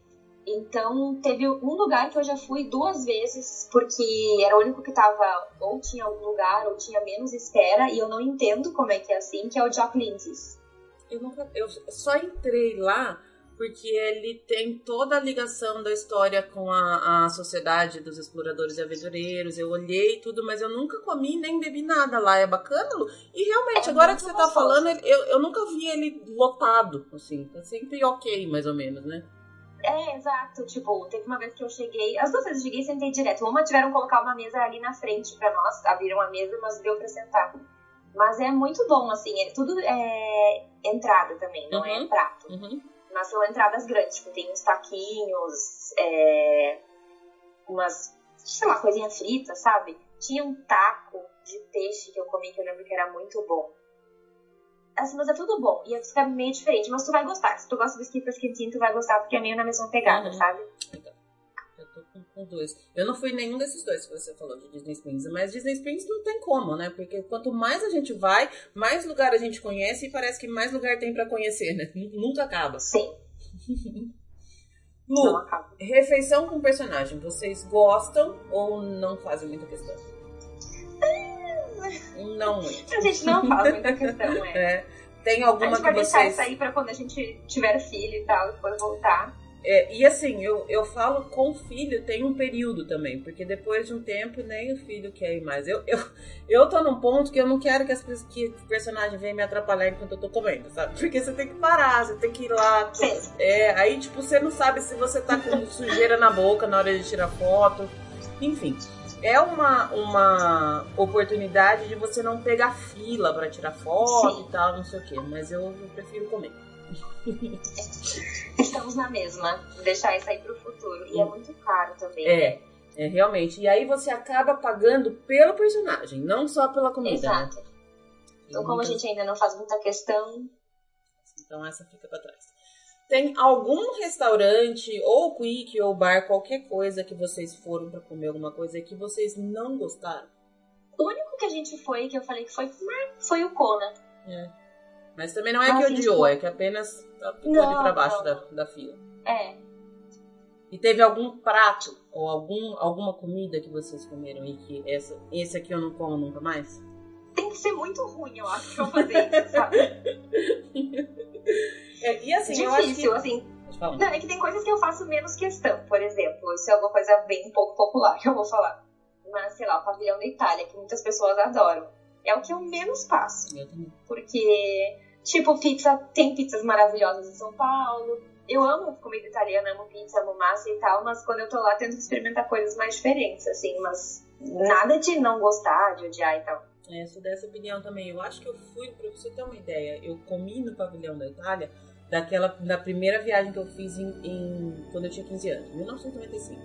Então, teve um lugar que eu já fui duas vezes, porque era o único que tava, ou tinha algum lugar, ou tinha menos espera, e eu não entendo como é que é assim, que é o Jock Lindsay's. Eu nunca. Eu só entrei lá porque ele tem toda a ligação da história com a, a sociedade dos exploradores e aventureiros. Eu olhei tudo, mas eu nunca comi nem bebi nada lá. É bacana, Lu? E realmente, É agora que você tá gostoso. falando, ele- eu, eu nunca vi ele lotado, assim. Tá sempre ok, mais ou menos, né? É, exato. Tipo, teve uma vez que eu cheguei, as duas vezes eu cheguei e sentei direto. Uma tiveram que colocar uma mesa ali na frente pra nós, abriram a mesa, mas deu pra sentar. Mas é muito bom, assim, é tudo é entrada também, não é Uhum. prato. Uhum. Mas são entradas grandes, tipo, tem uns taquinhos, é, umas, sei lá, coisinha frita, sabe? Tinha um taco de peixe que eu comi que eu lembro que era muito bom. Assim, mas é tudo bom. Ia ficar meio diferente, mas tu vai gostar. Se tu gosta do Skippers Quentinho, tu vai gostar, porque é meio na mesma pegada, Uhum. sabe? Eu tô com, com dois. Eu não fui nenhum desses dois que você falou de Disney Springs, mas Disney Springs não tem como, né? Porque quanto mais a gente vai, mais lugar a gente conhece e parece que mais lugar tem pra conhecer, né? Nu- Nunca acaba. Sim, Lu, refeição com personagem, vocês gostam ou não fazem muita questão? Não muito. A gente não fala muita questão, é. É, tem A alguma gente vai que deixar vocês. isso aí pra quando a gente tiver filho e tal, depois voltar. É, e assim, eu, eu falo com o filho tem um período também, porque depois de um tempo nem o filho quer ir mais. Eu, eu, eu tô num ponto que eu não quero que, as, que o personagem venha me atrapalhar enquanto eu tô comendo, sabe? Porque você tem que parar, você tem que ir lá. Sim. É, aí, tipo, você não sabe se você tá com sujeira na boca na hora de tirar foto. Enfim, é uma, uma oportunidade de você não pegar fila pra tirar foto Sim. e tal, não sei o quê. Mas eu, prefiro comer. Estamos na mesma. Deixar isso aí pro futuro. E é muito caro também. É, é realmente. E aí você acaba pagando pelo personagem, não só pela comida. Exato. Né? Então, como a gente ainda não faz muita questão, Então essa fica pra trás. Tem algum restaurante, ou quick, ou bar, qualquer coisa que vocês foram pra comer alguma coisa que vocês não gostaram? o único que a gente foi, que eu falei que foi, foi o Kona. Mas também não é Ah, que odiou, tipo- é que apenas ficou Não, ali pra baixo não. da, da fila. É. E teve algum prato ou algum, alguma comida que vocês comeram e que essa, esse aqui eu não como nunca mais? Tem que ser muito ruim, eu acho, pra eu fazer isso, sabe? É, e assim, eu acho que. Difícil, assim. Não, é que tem coisas que eu faço menos questão, por exemplo. Isso é alguma coisa bem um pouco popular que eu vou falar. Mas, sei lá, o pavilhão da Itália, que muitas pessoas adoram. É o que eu menos faço. Eu também. Porque, tipo, pizza, tem pizzas maravilhosas em São Paulo. Eu amo comida italiana, amo pizza, amo massa e tal, mas quando eu tô lá tento experimentar coisas mais diferentes, assim, mas nada de não gostar, de odiar e tal. É, sou dessa opinião também. Eu acho que eu fui, pra você ter uma ideia, eu comi no pavilhão da Itália daquela, da primeira viagem que eu fiz em, em- quando eu tinha 15 anos, 1995.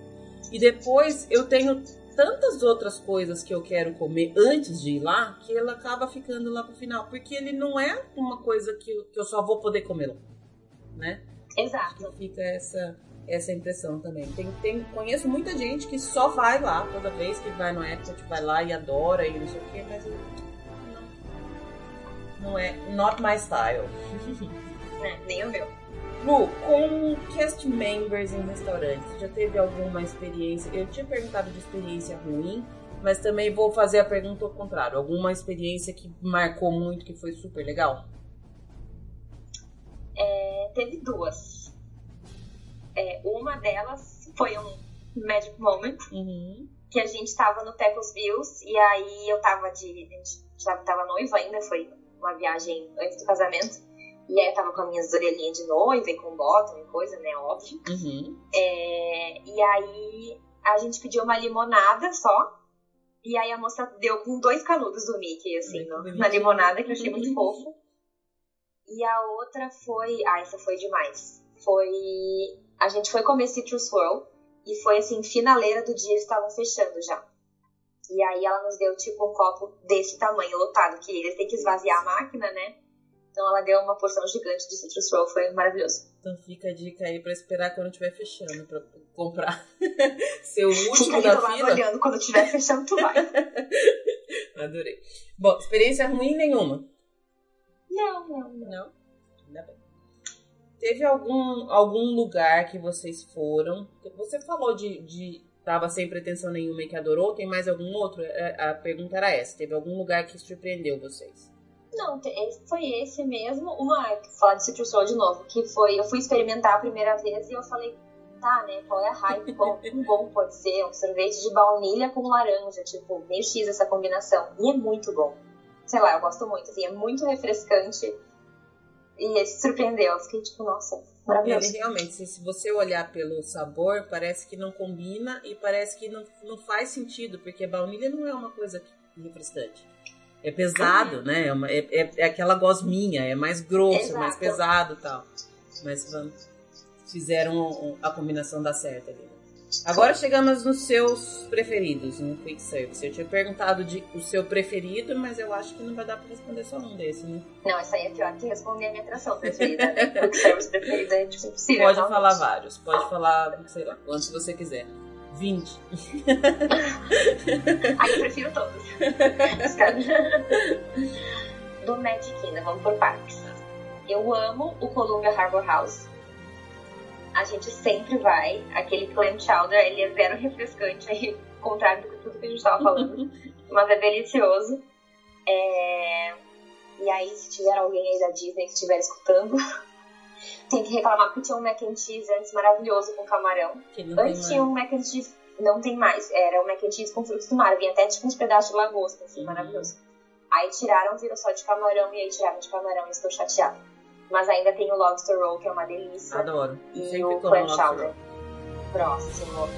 E depois eu tenho tantas outras coisas que eu quero comer antes de ir lá, que ela acaba ficando lá pro final. Porque ele não é uma coisa que eu, que eu só vou poder comer lá, né? Exato. que fica essa, essa impressão também. Tem, tem, conheço muita gente que só vai lá toda vez que vai no Epcot, vai lá e adora e não sei o que, mas não, não é not my style. É, nem o meu. Lu, com cast members em restaurantes, já teve alguma experiência? Eu tinha perguntado de experiência ruim, mas também vou fazer a pergunta ao contrário. Alguma experiência que marcou muito, que foi super legal? É, teve duas. É, uma delas foi um magic moment, Uhum. que a gente tava no Tecos Bills, e aí eu tava de. A gente já tava noiva ainda, foi uma viagem antes do casamento. E aí eu tava com as minhas orelhinhas de noiva e com bottom e coisa, né? Óbvio. Uhum. É, e aí a gente pediu uma limonada só. E aí a moça deu com dois canudos do Mickey, assim, no, na limonada, que eu achei muito fofo. E a outra foi. Ah, essa foi demais. Foi. A gente foi comer Citrus Swirl. E foi assim, finaleira do dia, eles estavam fechando já. E aí ela nos deu tipo um copo desse tamanho, lotado, que eles têm que esvaziar a máquina, né? Então ela deu uma porção gigante de citrus roll, foi maravilhoso. Então fica a dica aí pra esperar quando estiver fechando pra comprar. Ser o último da fila. olhando, quando estiver fechando, tu vai. Adorei. Bom, experiência ruim nenhuma. não, não, não. Não? Ainda bem. Teve algum, algum lugar que vocês foram? Você falou de, de tava sem pretensão nenhuma e que adorou. Tem mais algum outro? A, a pergunta era essa. Teve algum lugar que surpreendeu vocês? Não, esse- foi esse mesmo. Uma, falar de citrus roll de novo, que foi, eu fui experimentar a primeira vez e eu falei, tá, né, qual é a hype? Bom, um bom pode ser um sorvete de baunilha com laranja, tipo, meio X essa combinação. E é muito bom. Sei lá, eu gosto muito, assim, é muito refrescante. E esse surpreendeu, eu fiquei tipo, nossa, maravilhoso. Realmente, se, se você olhar pelo sabor, parece que não combina e parece que não, não faz sentido, porque baunilha não é uma coisa refrescante. É pesado, né? É, uma- é- é- é aquela gosminha, é mais grosso, é mais Exato. pesado e tal. Mas vamos, fizeram a combinação dar certo ali. Agora chegamos nos seus preferidos no Quick Service. Eu tinha perguntado de, o seu preferido, mas eu acho que não vai dar pra responder só um desse, né? Não, essa aí é pior que responder a minha atração preferida, né? Quick service preferida é tipo impossível. Pode falar vários, pode falar, sei lá, quantos você quiser. 20. Aí eu prefiro todos. Do Magic Kingdom, vamos por parques. Eu amo o Columbia Harbor House. A gente sempre vai. Aquele clam chowder, ele é zero refrescante, aí, contrário do que tudo que a gente tava falando. Mas é delicioso. É, E aí, se tiver alguém aí da Disney que estiver escutando, tem que reclamar porque tinha um mac and cheese antes maravilhoso com camarão. Antes tinha um mac and cheese, não tem mais. Era um mac and cheese com frutos do mar. Vinha até tipo uns pedaços de lagosta, assim, Uhum. maravilhoso. Aí tiraram, virou só de camarão, e aí tiraram de camarão e estou chateada. Mas ainda tem o lobster roll, que é uma delícia. Adoro. E Sempre o clam chowder. Próximo.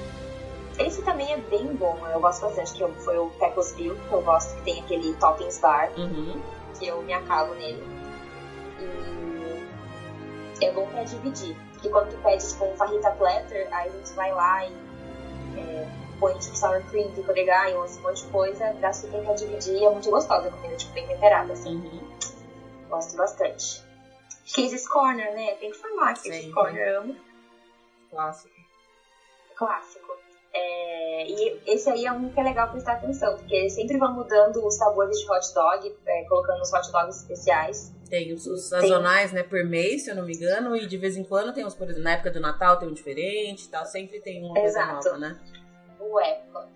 Esse também é bem bom, eu gosto bastante, que foi o Pecos Bill, que eu gosto, que tem aquele toppings bar, Uhum. que eu me acabo nele. E é bom pra dividir. Porque quando tu pede tipo um fajita platter, aí a gente vai lá e é, põe tipo sour cream, pico de galho, um monte de coisa, dá super pra dividir. É muito gostosa a comida, tipo, bem temperada, assim. Uhum. Gosto bastante. Casey's Corner, né? Tem que falar, Casey's Sempre. Corner, eu amo. Clássico. Clássico. É, e esse aí é um que é legal prestar atenção, porque eles sempre vão mudando os sabores de hot dog, é, colocando os hot dogs especiais. Tem os, os sazonais, né, por mês, se eu não me engano, e de vez em quando tem uns, por exemplo, na época do Natal tem um diferente e tal, sempre tem uma coisa Exato. nova, né? O Epcot.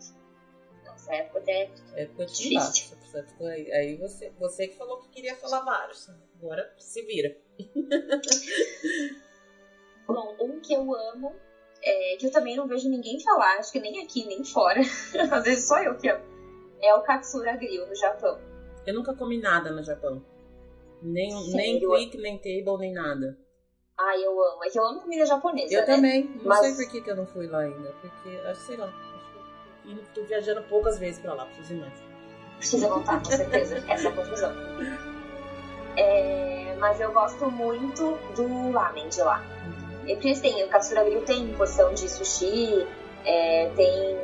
Nossa, Epcot é É Difícil. aí, aí você, você que falou que queria falar vários. Agora se vira. Bom, um que eu amo, é, que eu também não vejo ninguém falar, acho que nem aqui, nem fora, às vezes só eu que amo, é o Katsura Grill no Japão. Eu nunca comi nada no Japão. Nem, nem quick, nem table, nem nada. Ai, eu amo. É que eu amo comida japonesa, Eu né? também. Não Mas- sei por que, que eu não fui lá ainda. Porque, sei lá. Acho que tô viajando poucas vezes pra lá, preciso ir mais. Precisa voltar, com certeza. Essa é a confusão. É, mas eu gosto muito do ramen de lá. E porque eles têm, o Katsura Grill tem porção de sushi, é, tem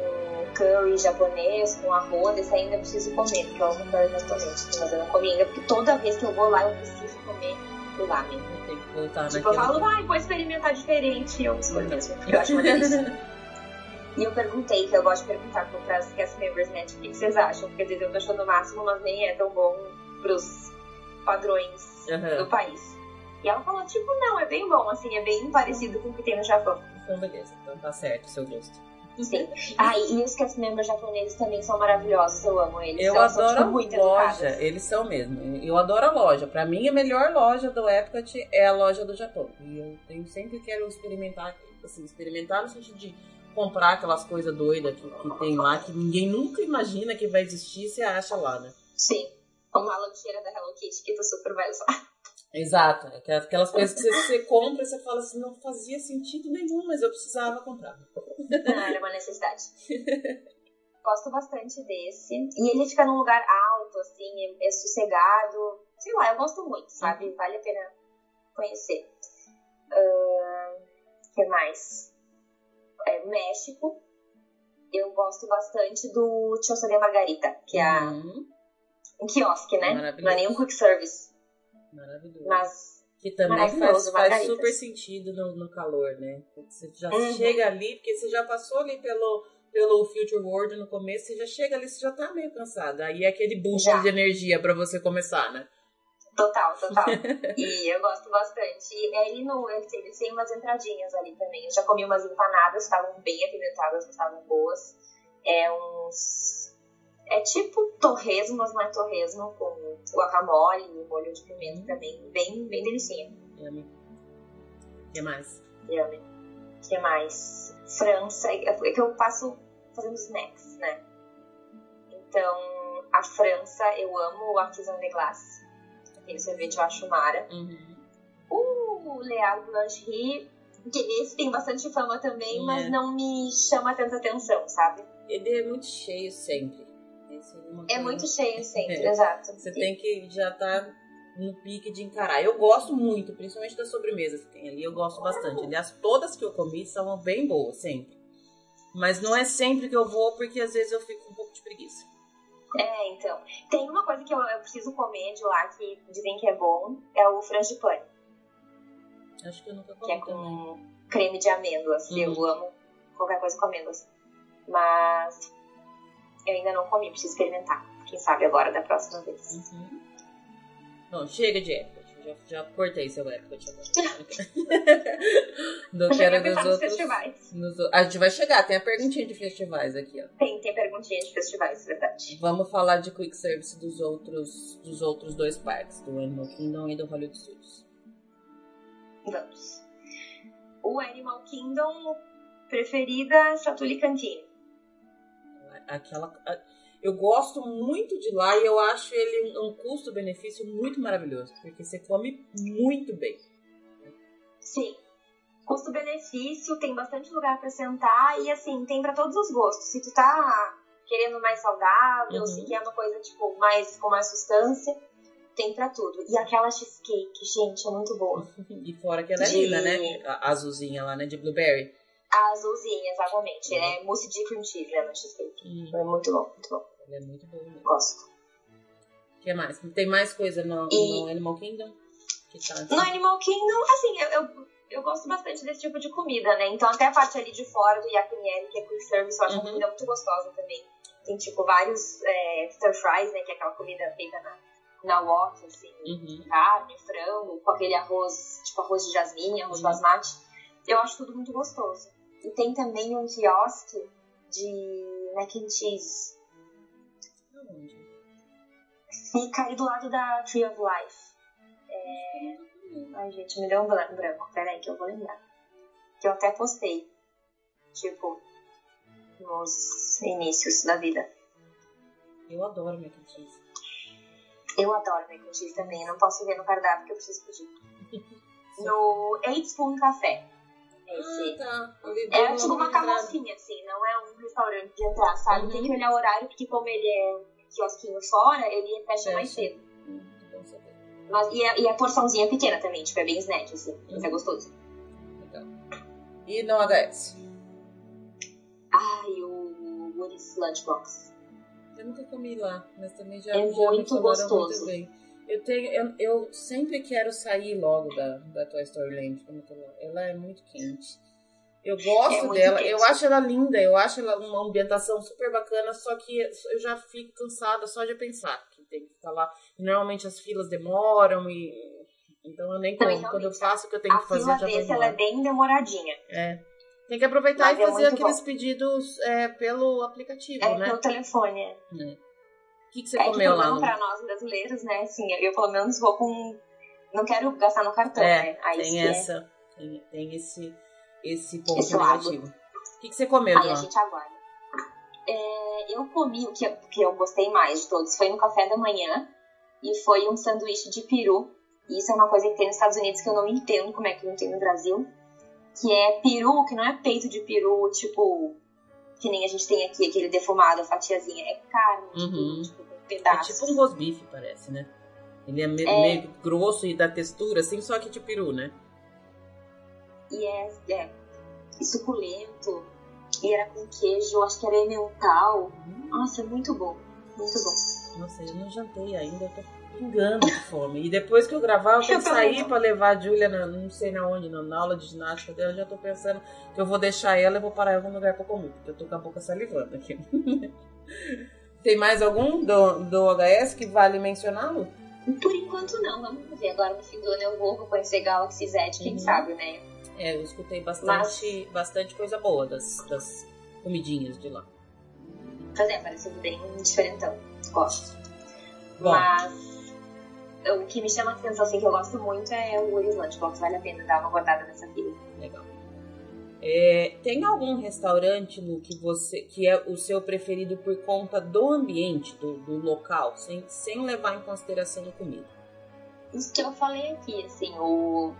curry japonês com arroz, esse ainda preciso comer, porque eu amo curry japonês, mas eu não comi ainda, porque toda vez que eu vou lá eu preciso comer o ramen. Tenho que voltar Tipo, eu falo, vai, vou experimentar diferente, eu escolho mesmo, eu acho uma delícia. E eu perguntei, que eu gosto de perguntar para as cast members, né, tipo, o que vocês acham? Porque às vezes eu tô achando o máximo, mas nem é tão bom pros padrões Aham. do país. E ela falou, tipo, não, é bem bom, assim, é bem parecido com o que tem no Japão. Então, beleza. Então tá certo o seu gosto. Sim. Ah, e os cast members japoneses também são maravilhosos, eu amo eles. Eu são, são, adoro tipo, a loja, eles são mesmo. Eu adoro a loja. Pra mim, a melhor loja do Epcot é a loja do Japão. E eu tenho, sempre quero experimentar, assim, experimentar no sentido de comprar aquelas coisas doidas que, que tem lá, que ninguém nunca imagina que vai existir, você acha lá, né? Sim. Uma lancheira da Hello Kitty que tu super vai usar. Exato. É aquelas coisas que você, compra e você fala assim, não fazia sentido nenhum, mas eu precisava comprar. Ah, era uma necessidade. Gosto bastante desse. E ele fica num lugar alto, assim, é, é sossegado. Sei lá, eu gosto muito, sabe? Uhum. Vale a pena conhecer. O uh, que mais? É, México. Eu gosto bastante do Tio Margarita, que é uhum. um quiosque, né? Não é nem um quick service. Maravilhoso. Mas que também faz, faz super sentido no, no, calor, né? Você já uhum. chega ali, porque você já passou ali pelo, pelo Future World no começo, você já chega ali, você já tá meio cansado. Aí é aquele boost já. de energia para você começar, né? Total, total. e eu gosto bastante. E ele, no, ele, ele tem umas entradinhas ali também. Eu já comi umas empanadas, estavam bem apimentadas, estavam boas. É uns é tipo torresmo, mas não é torresmo, com guacamole e molho de pimenta também, bem, bem delicinha. Yummy. O que mais? Yummy. O que mais? França, é, é que eu passo fazendo snacks, né? Então, a França, eu amo o Artisan de Glace. Aquele sorvete eu acho mara. Uhum. O Leal Blancherie, que esse tem bastante fama também, mas é. não me chama tanta atenção, sabe? Ele é muito cheio sempre. É muito cheio sempre, é. exato. Você tem que já tá no pique de encarar. Eu gosto muito, principalmente das sobremesas que tem ali, eu gosto bastante. Aliás, todas que eu comi são bem boas, sempre. Mas não é sempre que eu vou, porque às vezes eu fico com um pouco de preguiça. É, então. Tem uma coisa que eu, eu preciso comer de lá que dizem que é bom, é o frangipane. Acho que eu nunca comi Que é com também. creme de amêndoas. Uhum. Eu amo qualquer coisa com amêndoas. Mas eu ainda não comi, preciso experimentar. Quem sabe agora da próxima vez. Uhum. Não, chega de Epcot. Já, já cortei seu Epcot agora. não quero dos outros. Festivais. Nos, a gente vai chegar, tem a perguntinha de festivais aqui, ó. Tem, tem perguntinha de festivais, verdade. Vamos falar de quick service dos outros, dos outros dois parques, do Animal Kingdom e do Hollywood Studios. Vamos. O Animal Kingdom preferida, Satuli Cantine aquela. Eu gosto muito de lá e eu acho ele um custo-benefício muito maravilhoso, porque você come muito bem. Sim. Custo-benefício, tem bastante lugar para sentar e assim, tem para todos os gostos. Se tu tá querendo mais saudável, uhum. se quer uma coisa tipo mais com mais substância, tem para tudo. E aquela cheesecake, gente, é muito boa. e fora que ela é de... linda, né? A azulzinha lá, né? De blueberry. A azulzinha, exatamente. Uhum. É mousse de cream cheese, né, no cheesecake. Uhum. É muito bom, muito bom. Ele é muito bom mesmo. Gosto. O que mais? Tem mais coisa no, e... no Animal Kingdom? Tá assim? No Animal Kingdom, assim, eu, eu, eu, gosto bastante desse tipo de comida, né? Então até a parte ali de fora do yakinieri, que é quick service, eu acho uhum. uma comida muito gostosa também. Tem, tipo, vários é, stir fries, né? Que é aquela comida feita na, na wok, assim, uhum. carne, frango, com aquele arroz, tipo arroz de jasmine, arroz uhum. basmati. Eu acho tudo muito gostoso. E tem também um quiosque de mac and cheese. Onde? Fica aí do lado da Tree of Life. É... Ai, gente, me deu um branco. Peraí que eu vou lembrar. Que eu até postei. Tipo, nos inícios da vida. Eu adoro mac and cheese. Eu adoro mac and cheese também. Eu não posso ver no cardápio que eu preciso pedir. no Eight Spoon Café. Ah, tá. É tipo uma carrocinha, assim, não é um restaurante de entrar, sabe? Uhum. Tem que olhar o horário, porque como ele é quiosquinho fora, ele fecha, fecha. mais cedo. Hum, Mas, e, a, e a porçãozinha é pequena também, tipo, é bem snack, assim, uhum. mas é gostoso. Legal. E no HS? Ai, o Woody's Lunchbox. Eu nunca comi lá, mas também já, é já muito gostoso. Muito bem. Eu, tenho, eu, eu, sempre quero sair logo da, da Toy Story Land. Ela é muito quente. Eu gosto é dela, quente. eu acho ela linda, eu acho ela uma ambientação super bacana, só que eu já fico cansada só de pensar que tem que ficar lá. Normalmente as filas demoram e. Então eu nem como. Quando eu faço o que eu tenho que fazer, já desse, ela é bem demoradinha. É. Tem que aproveitar Mas e é fazer aqueles bom. pedidos é, pelo aplicativo, é, né? Pelo telefone. É. é que, que você é comeu que lá? No... Pra nós brasileiros, né? Assim, eu pelo menos vou com. Não quero gastar no cartão, é, né? Aí tem é essa. É... Tem, tem esse, esse ponto esse negativo. O que, que você comeu Aí lá? a gente aguarda. É, eu comi o que, que eu gostei mais de todos. Foi no café da manhã. e foi um sanduíche de peru. E isso é uma coisa que tem nos Estados Unidos que eu não entendo como é que não tem no Brasil. Que é peru, que não é peito de peru, tipo, que nem a gente tem aqui, aquele defumado, a fatiazinha. É carne, uhum. tipo, pedaço. É tipo um rosbife, parece, né? Ele é, me é, meio grosso e da textura, assim, só que de peru, né? E é, é e suculento. E era com queijo, acho que era emmental. Hum. Nossa, é muito bom. Muito bom. Nossa, eu não jantei ainda, eu tô pingando de fome. E depois que eu gravar, eu tenho que sair pra levar a Julia, na, não sei na onde, na, na aula de ginástica dela. Já tô pensando que eu vou deixar ela e vou parar em algum lugar pra comer, porque eu tô com a boca salivando aqui. Tem mais algum do, do HS que vale mencioná-lo? Por enquanto não, vamos ver. Agora no fim do ano eu vou conhecer Galaxy Z, quem uhum. sabe, né? É, eu escutei bastante, Mas... bastante coisa boa das, das comidinhas de lá. Pois é, parece bem diferentão. Gosto. Bom. Mas o que me chama a atenção, assim, que eu gosto muito é o Willy's Lunchbox. Vale a pena dar uma guardada nessa fila. Legal. É, tem algum restaurante no que você que é o seu preferido por conta do ambiente, do, do local, sem, sem levar em consideração a comida? Isso que eu falei aqui, assim, o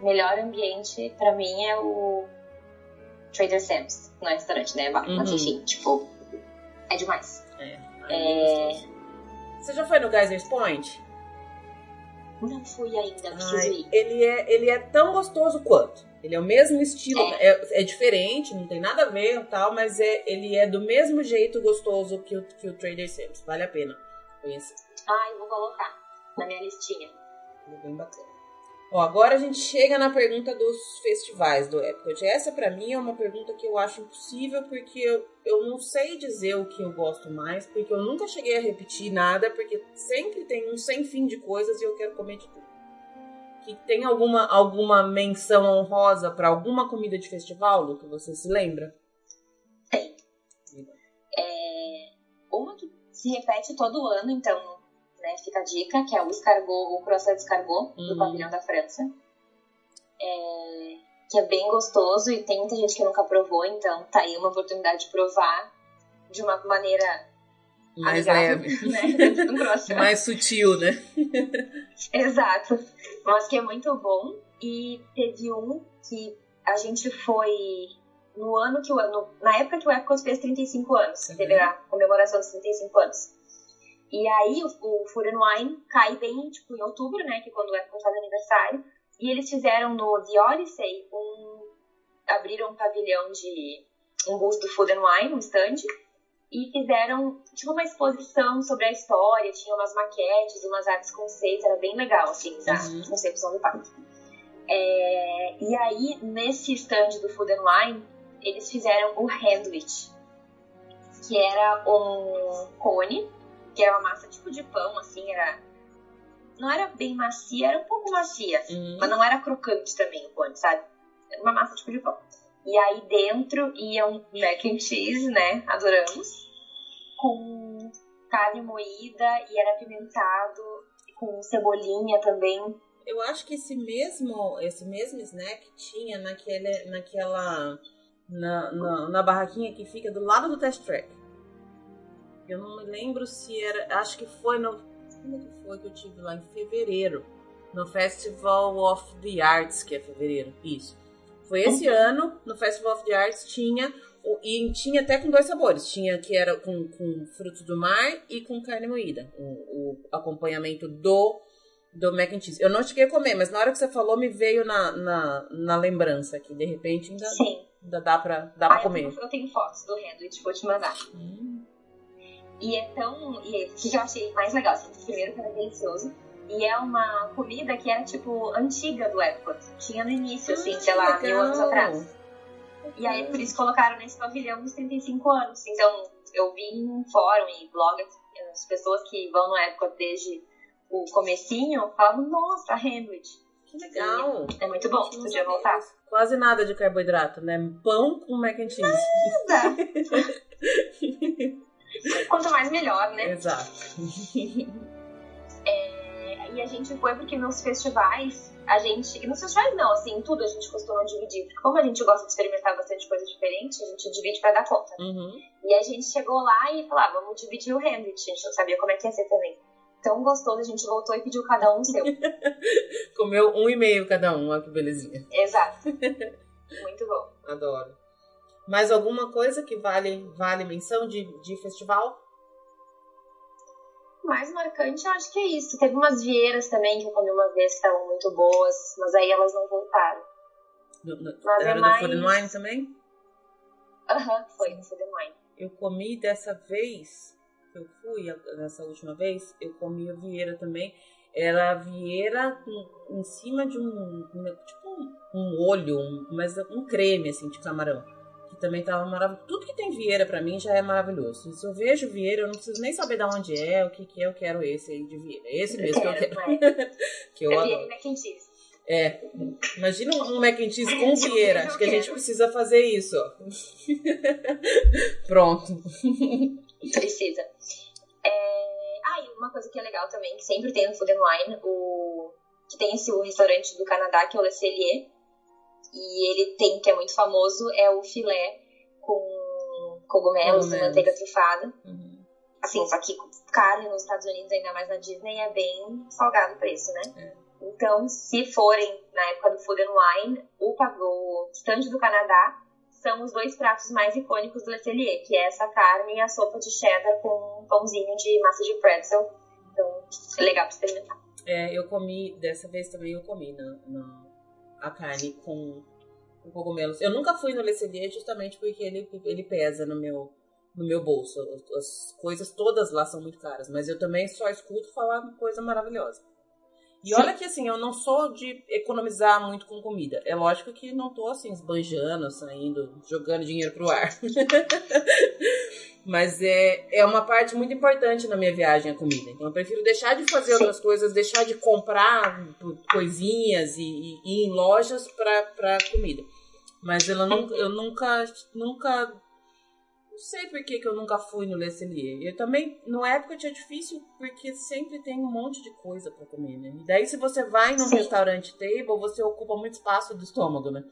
melhor ambiente para mim é o Trader Sam's, no é restaurante, né? Uhum. Mas enfim, tipo, é demais. É. é... Você já foi no Geysers Point? Não fui ainda, preciso ir. Ele é, ele é tão gostoso quanto. Ele é o mesmo estilo, é. é, é diferente, não tem nada a ver tal, mas é, ele é do mesmo jeito gostoso que o, que o Trader Sam's. Vale a pena conhecer. Eu vou colocar na minha listinha. É bem bacana. Ó, agora a gente chega na pergunta dos festivais do Epcot. Essa para mim é uma pergunta que eu acho impossível porque eu, eu não sei dizer o que eu gosto mais, porque eu nunca cheguei a repetir nada, porque sempre tem um sem fim de coisas e eu quero comer de tudo. Que tem alguma alguma menção honrosa para alguma comida de festival, Lu, que você se lembra? Tem. É, uma que se repete todo ano, então né? Fica a dica, que é o escargot, o croissant escargot uhum. do pavilhão da França. É, que é bem gostoso e tem muita gente que nunca provou, então tá aí uma oportunidade de provar de uma maneira mais amigável, leve, né? mais sutil, né? Exato. Mas que é muito bom. E teve um que a gente foi no ano que o ano, na época que o Epcot fez 35 anos, uhum. teve a comemoração dos 35 anos. E aí o, o Food and Wine cai bem, tipo, em outubro, né? Que é quando é contado aniversário. E eles fizeram no The Odyssey um... Abriram um pavilhão de... Um booth do Food and Wine, um stand. E fizeram, tipo, uma exposição sobre a história. Tinha umas maquetes, umas artes conceitos. Era bem legal, assim, da uhum. concepção do parque. É... E aí, nesse stand do Food and Wine, eles fizeram o Handwich. Que era um cone que era uma massa tipo de pão, assim, era. Não era bem macia, era um pouco macia, uhum. mas não era crocante também o pão, sabe? Era uma massa tipo de pão. E aí dentro ia um mac and cheese, né? Adoramos. Com carne moída e era apimentado, com cebolinha também. Eu acho que esse mesmo, esse mesmo snack tinha naquele, naquela. Na, na, na barraquinha que fica do lado do test track. Eu não me lembro se era. Acho que foi no. Como é que foi que eu tive lá? Em fevereiro. No Festival of the Arts, que é fevereiro. Isso. Foi esse uhum. ano, no Festival of the Arts, tinha. E tinha até com dois sabores. Tinha que era com, com frutos do mar e com carne moída. O, o acompanhamento do, do mac and cheese. Eu não cheguei a comer, mas na hora que você falou, me veio na, na, na lembrança que de repente ainda, Sim. ainda dá pra, dá ah, pra comer. Eu tenho, fotos do Handwich, vou te mandar. Hum. E é tão. E o que eu achei mais legal? Assim, primeiro que era delicioso. E é uma comida que era, tipo, antiga do Epcot. Tinha no início, assim, sei lá, mil anos atrás. E aí, por isso, colocaram nesse pavilhão dos 35 anos. Então, eu vi em fórum e blog, as pessoas que vão no Epcot desde o comecinho falam, nossa, Hamlet. Que legal. E é muito bom, podia voltar. Quase nada de carboidrato, né? Pão com mac and cheese. Nada. Quanto mais melhor, né? Exato. É, e a gente foi porque nos festivais, a gente. Nos festivais não, assim, tudo a gente costuma dividir. Porque como a gente gosta de experimentar bastante coisa diferente, a gente divide pra dar conta. Uhum. E a gente chegou lá e falou, ah, vamos dividir o Hamlet. A gente não sabia como é que ia ser também. tão gostoso, a gente voltou e pediu cada um o seu. Comeu um e meio cada um, olha que belezinha. Exato. Muito bom. Adoro. Mais alguma coisa que vale, vale menção de, de festival? mais marcante, eu acho que é isso. Teve umas vieiras também que eu comi uma vez que estavam muito boas, mas aí elas não voltaram. No, no, Mas era é do mais- Food and Wine também? Aham, foi no Food Wine. Eu comi dessa vez, que eu fui, dessa última vez, eu comi a vieira também. Era a vieira com- em cima de um, um- tipo um, um olho, um, mas um creme, assim, de camarão. Também tava maravilhoso. Tudo que tem vieira pra mim já é maravilhoso. Se eu vejo vieira, eu não preciso nem saber de onde é, o que que é, eu quero esse aí de vieira. Esse mesmo que eu quero. né? Que eu É adoro. vieira mac and cheese. É, imagina um mac and cheese com vieira. Acho que a gente precisa fazer isso. Pronto. Precisa. É... Ah, e uma coisa que é legal também, que sempre tem no Food and Wine, o... que tem esse o restaurante do Canadá, que é o Le Cellier, e ele tem, que é muito famoso, é o filé com cogumelos e manteiga trufada. Uhum. Assim, só que carne nos Estados Unidos, ainda mais na Disney, é bem salgado o preço, né? É. Então, se forem na época do Food and Wine, o, o stand do Canadá são os dois pratos mais icônicos do Le Cellier, que é essa carne e a sopa de cheddar com um pãozinho de massa de pretzel. Então, é legal pra experimentar. É, eu comi, dessa vez também eu comi na, na- a carne com, com cogumelos. Eu nunca fui no Le Cellier justamente porque ele, ele pesa no meu, no meu bolso. As, as coisas todas lá são muito caras, mas eu também só escuto falar coisa maravilhosa. E olha que assim, eu não sou de economizar muito com comida. É lógico que não tô assim, esbanjando, saindo, jogando dinheiro pro ar. Mas é, é uma parte muito importante na minha viagem a comida. Então eu prefiro deixar de fazer outras coisas, deixar de comprar coisinhas e, e- e ir em lojas pra comida. Mas eu nunca, eu nunca, nunca. Não sei por que, que eu nunca fui no Le Cellier. Eu também, na época, tinha difícil, porque sempre tem um monte de coisa pra comer, né? E daí, se você vai num Sim. restaurante table, você ocupa muito espaço do estômago, né?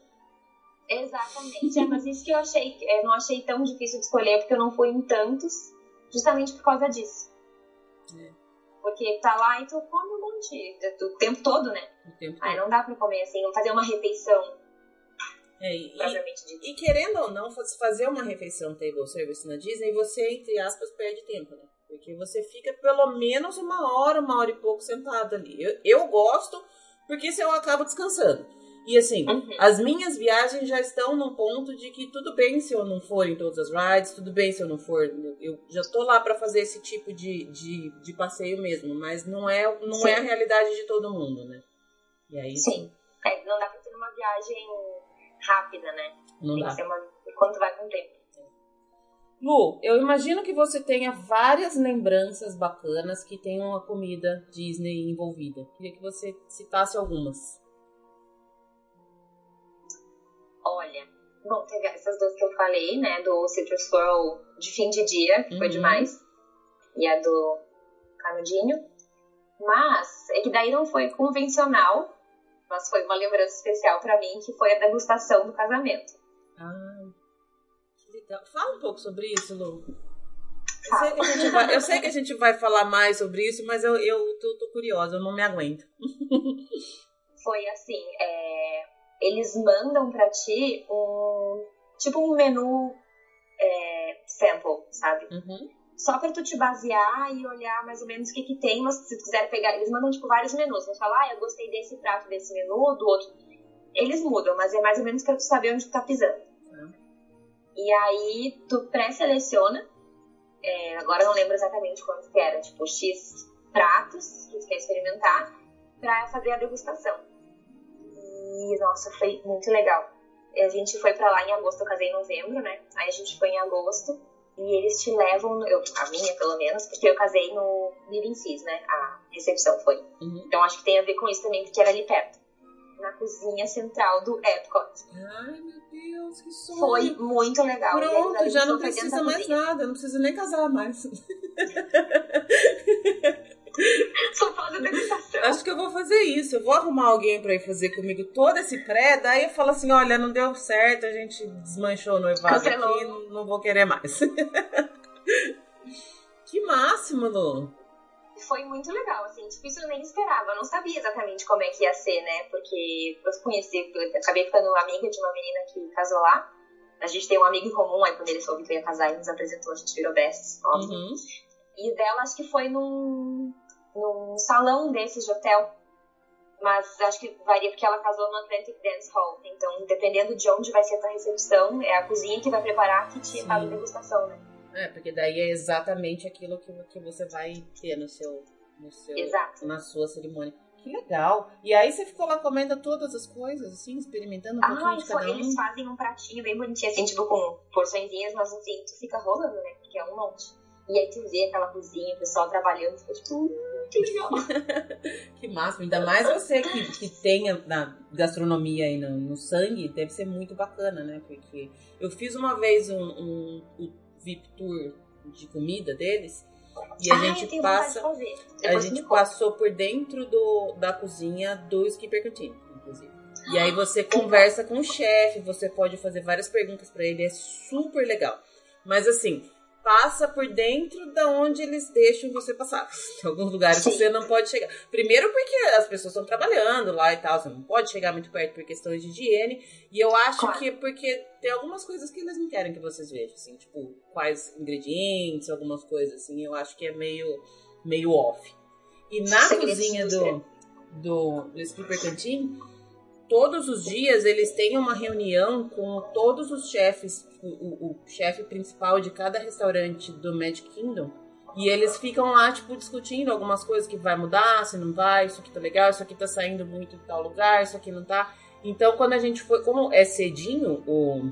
Exatamente. É, mas isso que eu achei, eu não achei tão difícil de escolher, porque eu não fui em tantos, justamente por causa disso. É. Porque tá lá e tu come um monte, o tempo todo, né? Tempo Aí todo. não dá pra comer assim, fazer uma refeição É, e. E querendo ou não, faz- fazer uma refeição table service na Disney, você, entre aspas, perde tempo, né? Porque você fica pelo menos uma hora, uma hora e pouco sentado ali. Eu, eu gosto, porque se eu acabo descansando. E assim, Uhum. as minhas viagens já estão num ponto de que tudo bem se eu não for em todas as rides, tudo bem se eu não for. Eu já tô lá pra fazer esse tipo de, de, de passeio mesmo, mas não é, não Sim. é a realidade de todo mundo, né? E aí Sim. É, não dá pra ter uma viagem rápida, né? não Tem dá. que ser uma. Quando vai com o tempo. Lu, eu imagino que você tenha várias lembranças bacanas que tenham a comida Disney envolvida. Queria que você citasse algumas. Olha, bom, teve essas duas que eu falei, né? Do Citrus Swirl de fim de dia, que foi Uhum. demais. E a do canudinho. Mas, é que daí não foi convencional, mas foi uma lembrança especial pra mim, que foi a degustação do casamento. Ah, que legal. Fala um pouco sobre isso, Lu. Eu sei, que a gente vai, eu sei que a gente vai falar mais sobre isso, mas eu, eu tô, tô curiosa, eu não me aguento. Foi assim, é, eles mandam pra ti um tipo um menu é, sample, sabe? Uhum. Só pra tu te basear e olhar mais ou menos o que que tem, mas se tu quiser pegar, eles mandam tipo vários menus, vão falar, ah, eu gostei desse prato desse menu, do outro. Eles mudam, mas é mais ou menos pra tu saber onde tu tá pisando. Tá. E aí tu pré-seleciona, é, agora eu não lembro exatamente quanto que era, tipo X pratos que tu quer experimentar pra fazer a degustação. E nossa, foi muito legal. A gente foi pra lá em agosto, eu casei em novembro, né? Aí a gente foi em agosto e eles te levam, eu, a minha pelo menos, porque eu casei no Living Seas, né? A recepção foi. Uhum. Então acho que tem a ver com isso também, porque era ali perto. Na cozinha central do Epcot. Ai, meu Deus, que sonho. Foi muito legal. Pronto, já não precisa mais nada, não precisa nem casar mais. Só faz a degustação. Acho que eu vou fazer isso. Eu vou arrumar alguém pra ir fazer comigo todo esse pré, daí eu falo assim: olha, não deu certo, a gente desmanchou o noivado Cancelou. aqui, não, não vou querer mais. que máximo, Lu. foi muito legal, assim, tipo, isso eu nem esperava, eu não sabia exatamente como é que ia ser, né, porque eu conheci, eu acabei ficando amiga de uma menina que casou lá, a gente tem um amigo em comum, aí quando ele soube que eu ia casar, ele nos apresentou, a gente virou besties, óbvio. Uhum. E dela, acho que foi num, num salão desses de hotel, mas acho que varia porque ela casou no Atlantic Dance Hall, então dependendo de onde vai ser a recepção, é a cozinha que vai preparar que te faz a degustação, né. É, porque daí é exatamente aquilo que, que você vai ter no seu, no seu Exato. na sua cerimônia. Que legal. E aí você ficou lá comendo todas as coisas, assim, experimentando um ah, pouquinho de cada um? eles fazem um pratinho bem bonitinho, assim, tipo com porçõezinhas, mas assim, tu fica rolando, né? Porque é um monte. E aí tu vê aquela cozinha, o pessoal trabalhando, fica tipo, hum, que legal. que máximo. Ainda mais você que, que tenha na gastronomia aí no, no, sangue, deve ser muito bacana, né? Porque eu fiz uma vez um, um, um VIP tour de comida deles. E a ah, gente passa. A gente passou por dentro do, da cozinha do Skipper Cantina, inclusive. E aí você conversa com o chefe, você pode fazer várias perguntas para ele, é super legal. Mas assim, passa por dentro da onde eles deixam você passar. Tem alguns lugares Sim. você não pode chegar. Primeiro porque as pessoas estão trabalhando lá e tal, você não pode chegar muito perto por questões de higiene. E eu acho claro. que é porque tem algumas coisas que eles não querem que vocês vejam, assim, tipo, quais ingredientes, algumas coisas assim, eu acho que é meio, meio off. E na cozinha do, do, do Skipper Canteen, todos os dias eles têm uma reunião com todos os chefes, o, o chefe principal de cada restaurante do Magic Kingdom. E eles ficam lá, tipo, discutindo algumas coisas que vai mudar, se não vai, isso aqui tá legal, isso aqui tá saindo muito de tal lugar, isso aqui não tá. Então, quando a gente foi, como é cedinho o,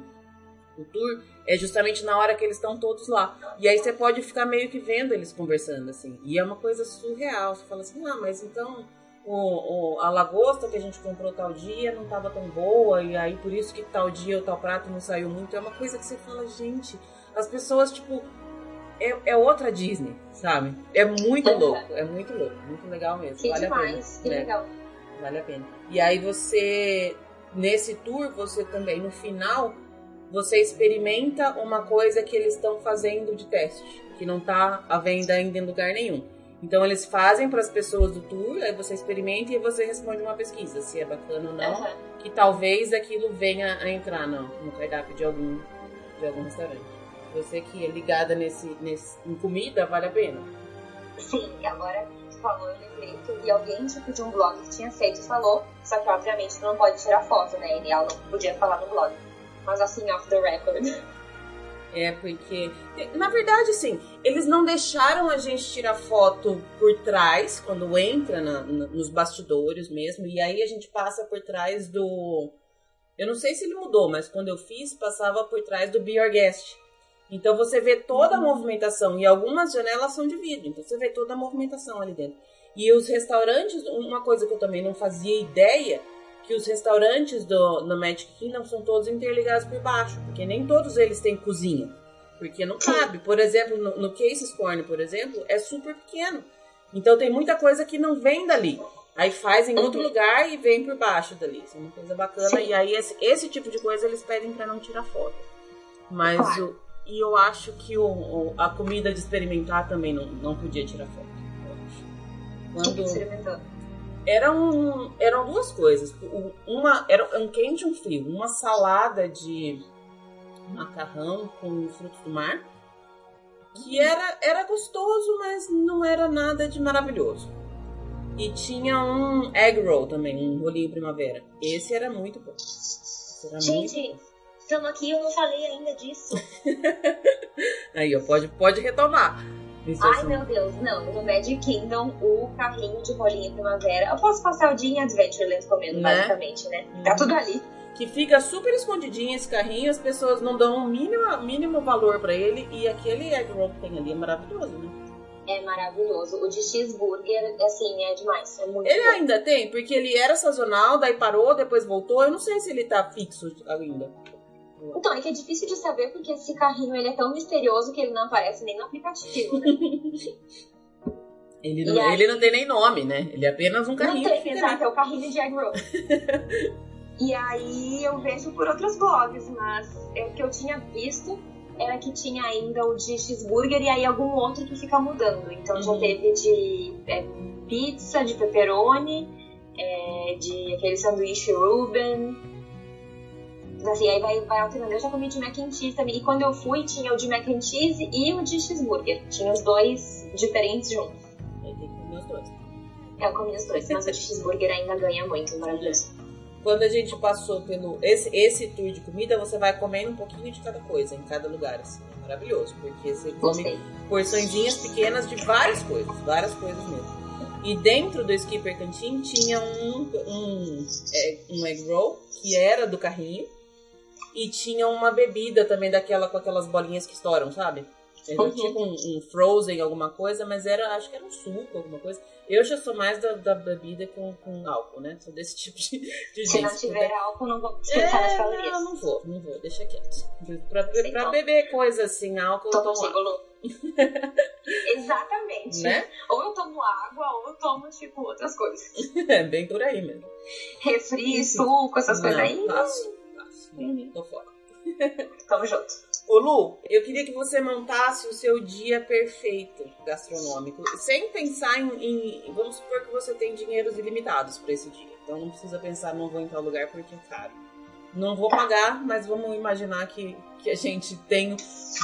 o tour, é justamente na hora que eles estão todos lá. E aí você pode ficar meio que vendo eles conversando, assim. E é uma coisa surreal. Você fala assim, ah, mas então o, o, a lagosta que a gente comprou tal dia não estava tão boa, e aí por isso que tal dia o tal prato não saiu muito. É uma coisa que você fala, gente, as pessoas, tipo, é, é outra Disney, sabe? É muito louco, é muito louco, muito legal mesmo. Que vale demais, a pena. Que né? legal. Vale a pena. E aí você, nesse tour, você também, no final, você experimenta uma coisa que eles estão fazendo de teste, que não está à venda ainda em lugar nenhum. Então eles fazem para as pessoas do tour, aí você experimenta e você responde uma pesquisa, se é bacana ou não, uhum. que talvez aquilo venha a entrar no, no cardápio de algum, de algum restaurante. Você que é ligada nesse, nesse, em comida, vale a pena. Sim, agora tu falou, eu lembrei que alguém tipo, de um blog que tinha feito falou, só que obviamente tu não pode tirar foto, né? E ela não podia falar no blog. Mas assim, off the record. É, porque. Na verdade, assim, eles não deixaram a gente tirar foto por trás, quando entra na, na, nos bastidores mesmo, e aí a gente passa por trás do. Eu não sei se ele mudou, mas quando eu fiz, passava por trás do Be Your Guest. Então você vê toda a uhum. movimentação, e algumas janelas são de vidro, então você vê toda a movimentação ali dentro. E os restaurantes, uma coisa que eu também não fazia ideia que os restaurantes do, no Magic Kingdom são todos interligados por baixo, porque nem todos eles têm cozinha. Porque não cabe. Por exemplo, no, no Casey's Corner, por exemplo, é super pequeno. Então tem muita coisa que não vem dali. Aí faz em outro lugar e vem por baixo dali. Isso é uma coisa bacana. Sim. E aí esse, esse, tipo de coisa eles pedem para não tirar foto. Mas claro. o, e eu acho que o, o, a comida de experimentar também não, não podia tirar foto. Quando, experimentando? Eram, eram duas coisas. Uma era um quente e um frio. Uma salada de macarrão com frutos do mar. Que era, era gostoso, mas não era nada de maravilhoso. E tinha um egg roll também, um rolinho primavera. Esse era muito bom. Era Gente, estamos aqui e eu não falei ainda disso. Aí, ó, pode, pode retomar. Ai, meu Deus, não. No Magic Kingdom, o carrinho de bolinha primavera. Eu posso passar o dia em Adventureland comendo, né? basicamente, né? Tá tudo ali. Que fica super escondidinho esse carrinho, as pessoas não dão o mínimo, mínimo valor para ele. E aquele egg roll que tem ali é maravilhoso, né? É maravilhoso. O de cheeseburger, assim, é demais. É muito Ele bom. ainda tem, porque ele era sazonal, daí parou, depois voltou. Eu não sei se ele tá fixo ainda. Então, é que é difícil de saber porque esse carrinho ele é tão misterioso que ele não aparece nem no aplicativo, né? ele, não, ele não tem nem nome, né? Ele é apenas um carrinho. Não tem, exato, é o carrinho de egg roll. e aí eu vejo por outros blogs, mas é o que eu tinha visto era que tinha ainda o de cheeseburger e aí algum outro que fica mudando. Então Uhum. já teve de é, pizza, de pepperoni, é, de aquele sanduíche Reuben. Assim, aí vai, vai alternando. Eu já comi de mac and cheese também. E quando eu fui, tinha o de mac and cheese e o de cheeseburger. Tinha os dois diferentes juntos. Aí tem que comer os dois. Eu comi os dois, mas o de cheeseburger ainda ganha muito, maravilhoso. Quando a gente passou pelo esse, esse tour de comida, você vai comendo um pouquinho de cada coisa em cada lugar, assim. É maravilhoso, porque você come porçõezinhas pequenas de várias coisas, várias coisas mesmo. E dentro do Skipper Canteen tinha um, um, é, um egg roll, que era do carrinho, e tinha uma bebida também daquela com aquelas bolinhas que estouram, sabe? Era Uhum. tipo um, um frozen, alguma coisa, mas era, acho que era um suco, alguma coisa. Eu já sou mais da, da bebida com, com álcool, né? Sou desse tipo de, de Se não gente. tiver álcool, não vou nas É, calorias. não, não vou, não vou, deixa quieto. Pra, pra não. beber coisa assim, álcool, eu Tô tomo Lu. Exatamente. né? Ou eu tomo água, ou eu tomo, tipo, outras coisas. É bem por aí mesmo. Refri, suco, essas coisas Não, aí. Passo, passo. Uhum. Tô fora. Tamo junto. Ô Lu, eu queria que você montasse o seu dia perfeito gastronômico, sem pensar em, em- Vamos supor que você tem dinheiros ilimitados para esse dia. Então não precisa pensar, não vou em tal lugar porque é caro. Não vou pagar, mas vamos imaginar que, que a gente tem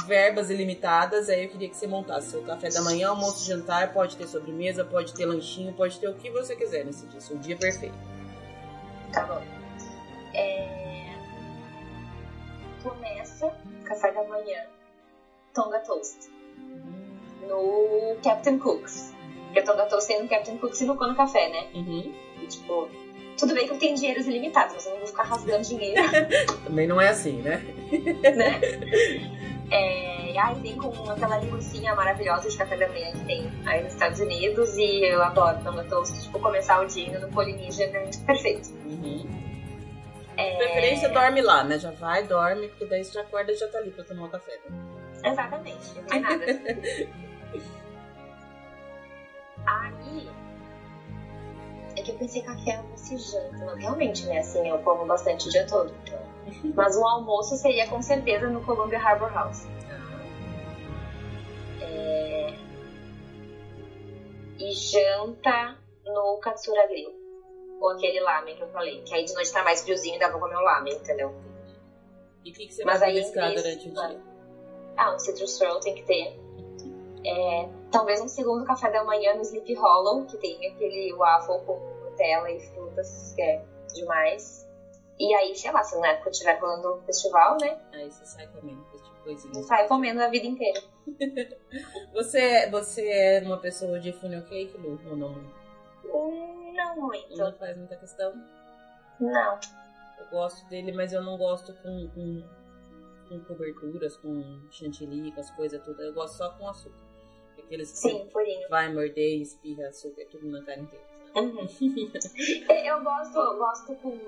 verbas ilimitadas. Aí eu queria que você montasse seu café da manhã, almoço, jantar. Pode ter sobremesa, pode ter lanchinho, pode ter o que você quiser nesse dia. Seu dia perfeito. Tá bom. É... Começa café da manhã, Tonga Toast. No Captain Cooks. Porque Tonga Toast tem no Captain Cooks e no Cono Café, né? Uhum. E, tipo, tudo bem que eu tenho dinheiros ilimitados, mas eu não vou ficar rasgando dinheiro, Também não é assim, né? né? É, aí vem com aquela linguiça maravilhosa de café da manhã que tem aí nos Estados Unidos e eu adoro Tonga Toast. Tipo, começar o dia no Polynesian é perfeito. Uhum. É, Preferência dorme lá, né? Já vai, dorme, porque daí você já acorda e já tá ali pra tomar o café. né? Exatamente, não é nada. Aí. É que eu pensei café, almoço e janta. Mas realmente, né? Assim, eu como bastante o dia todo. Então. Mas o almoço seria com certeza no Columbia Harbor House. É... E janta no Katsura Grill. Ou aquele lamen que eu falei. Que aí de noite tá mais friozinho e dá pra comer o lamen, entendeu? E o que, que você Mas vai isso, durante o dia? Ah, um citrus roll tem que ter. É, talvez um segundo café da manhã no Sleepy Hollow, que tem aquele waffle com Nutella e frutas, que é demais. E aí, sei lá, se na época estiver rolando um festival, né? Aí você sai comendo tipo coisinha. Sai comendo a vida inteira. Você, você é uma pessoa de funnel cake, Lu? Ou não? Não muito. Não faz muita questão? Não. Eu gosto dele, mas eu não gosto com, com, com coberturas, com chantilly, com as coisas tudo. Eu gosto só com açúcar. Aqueles que Sim, purinho. você vai morder espirra açúcar tudo na cara inteira. Uhum. É, Eu gosto, eu gosto com.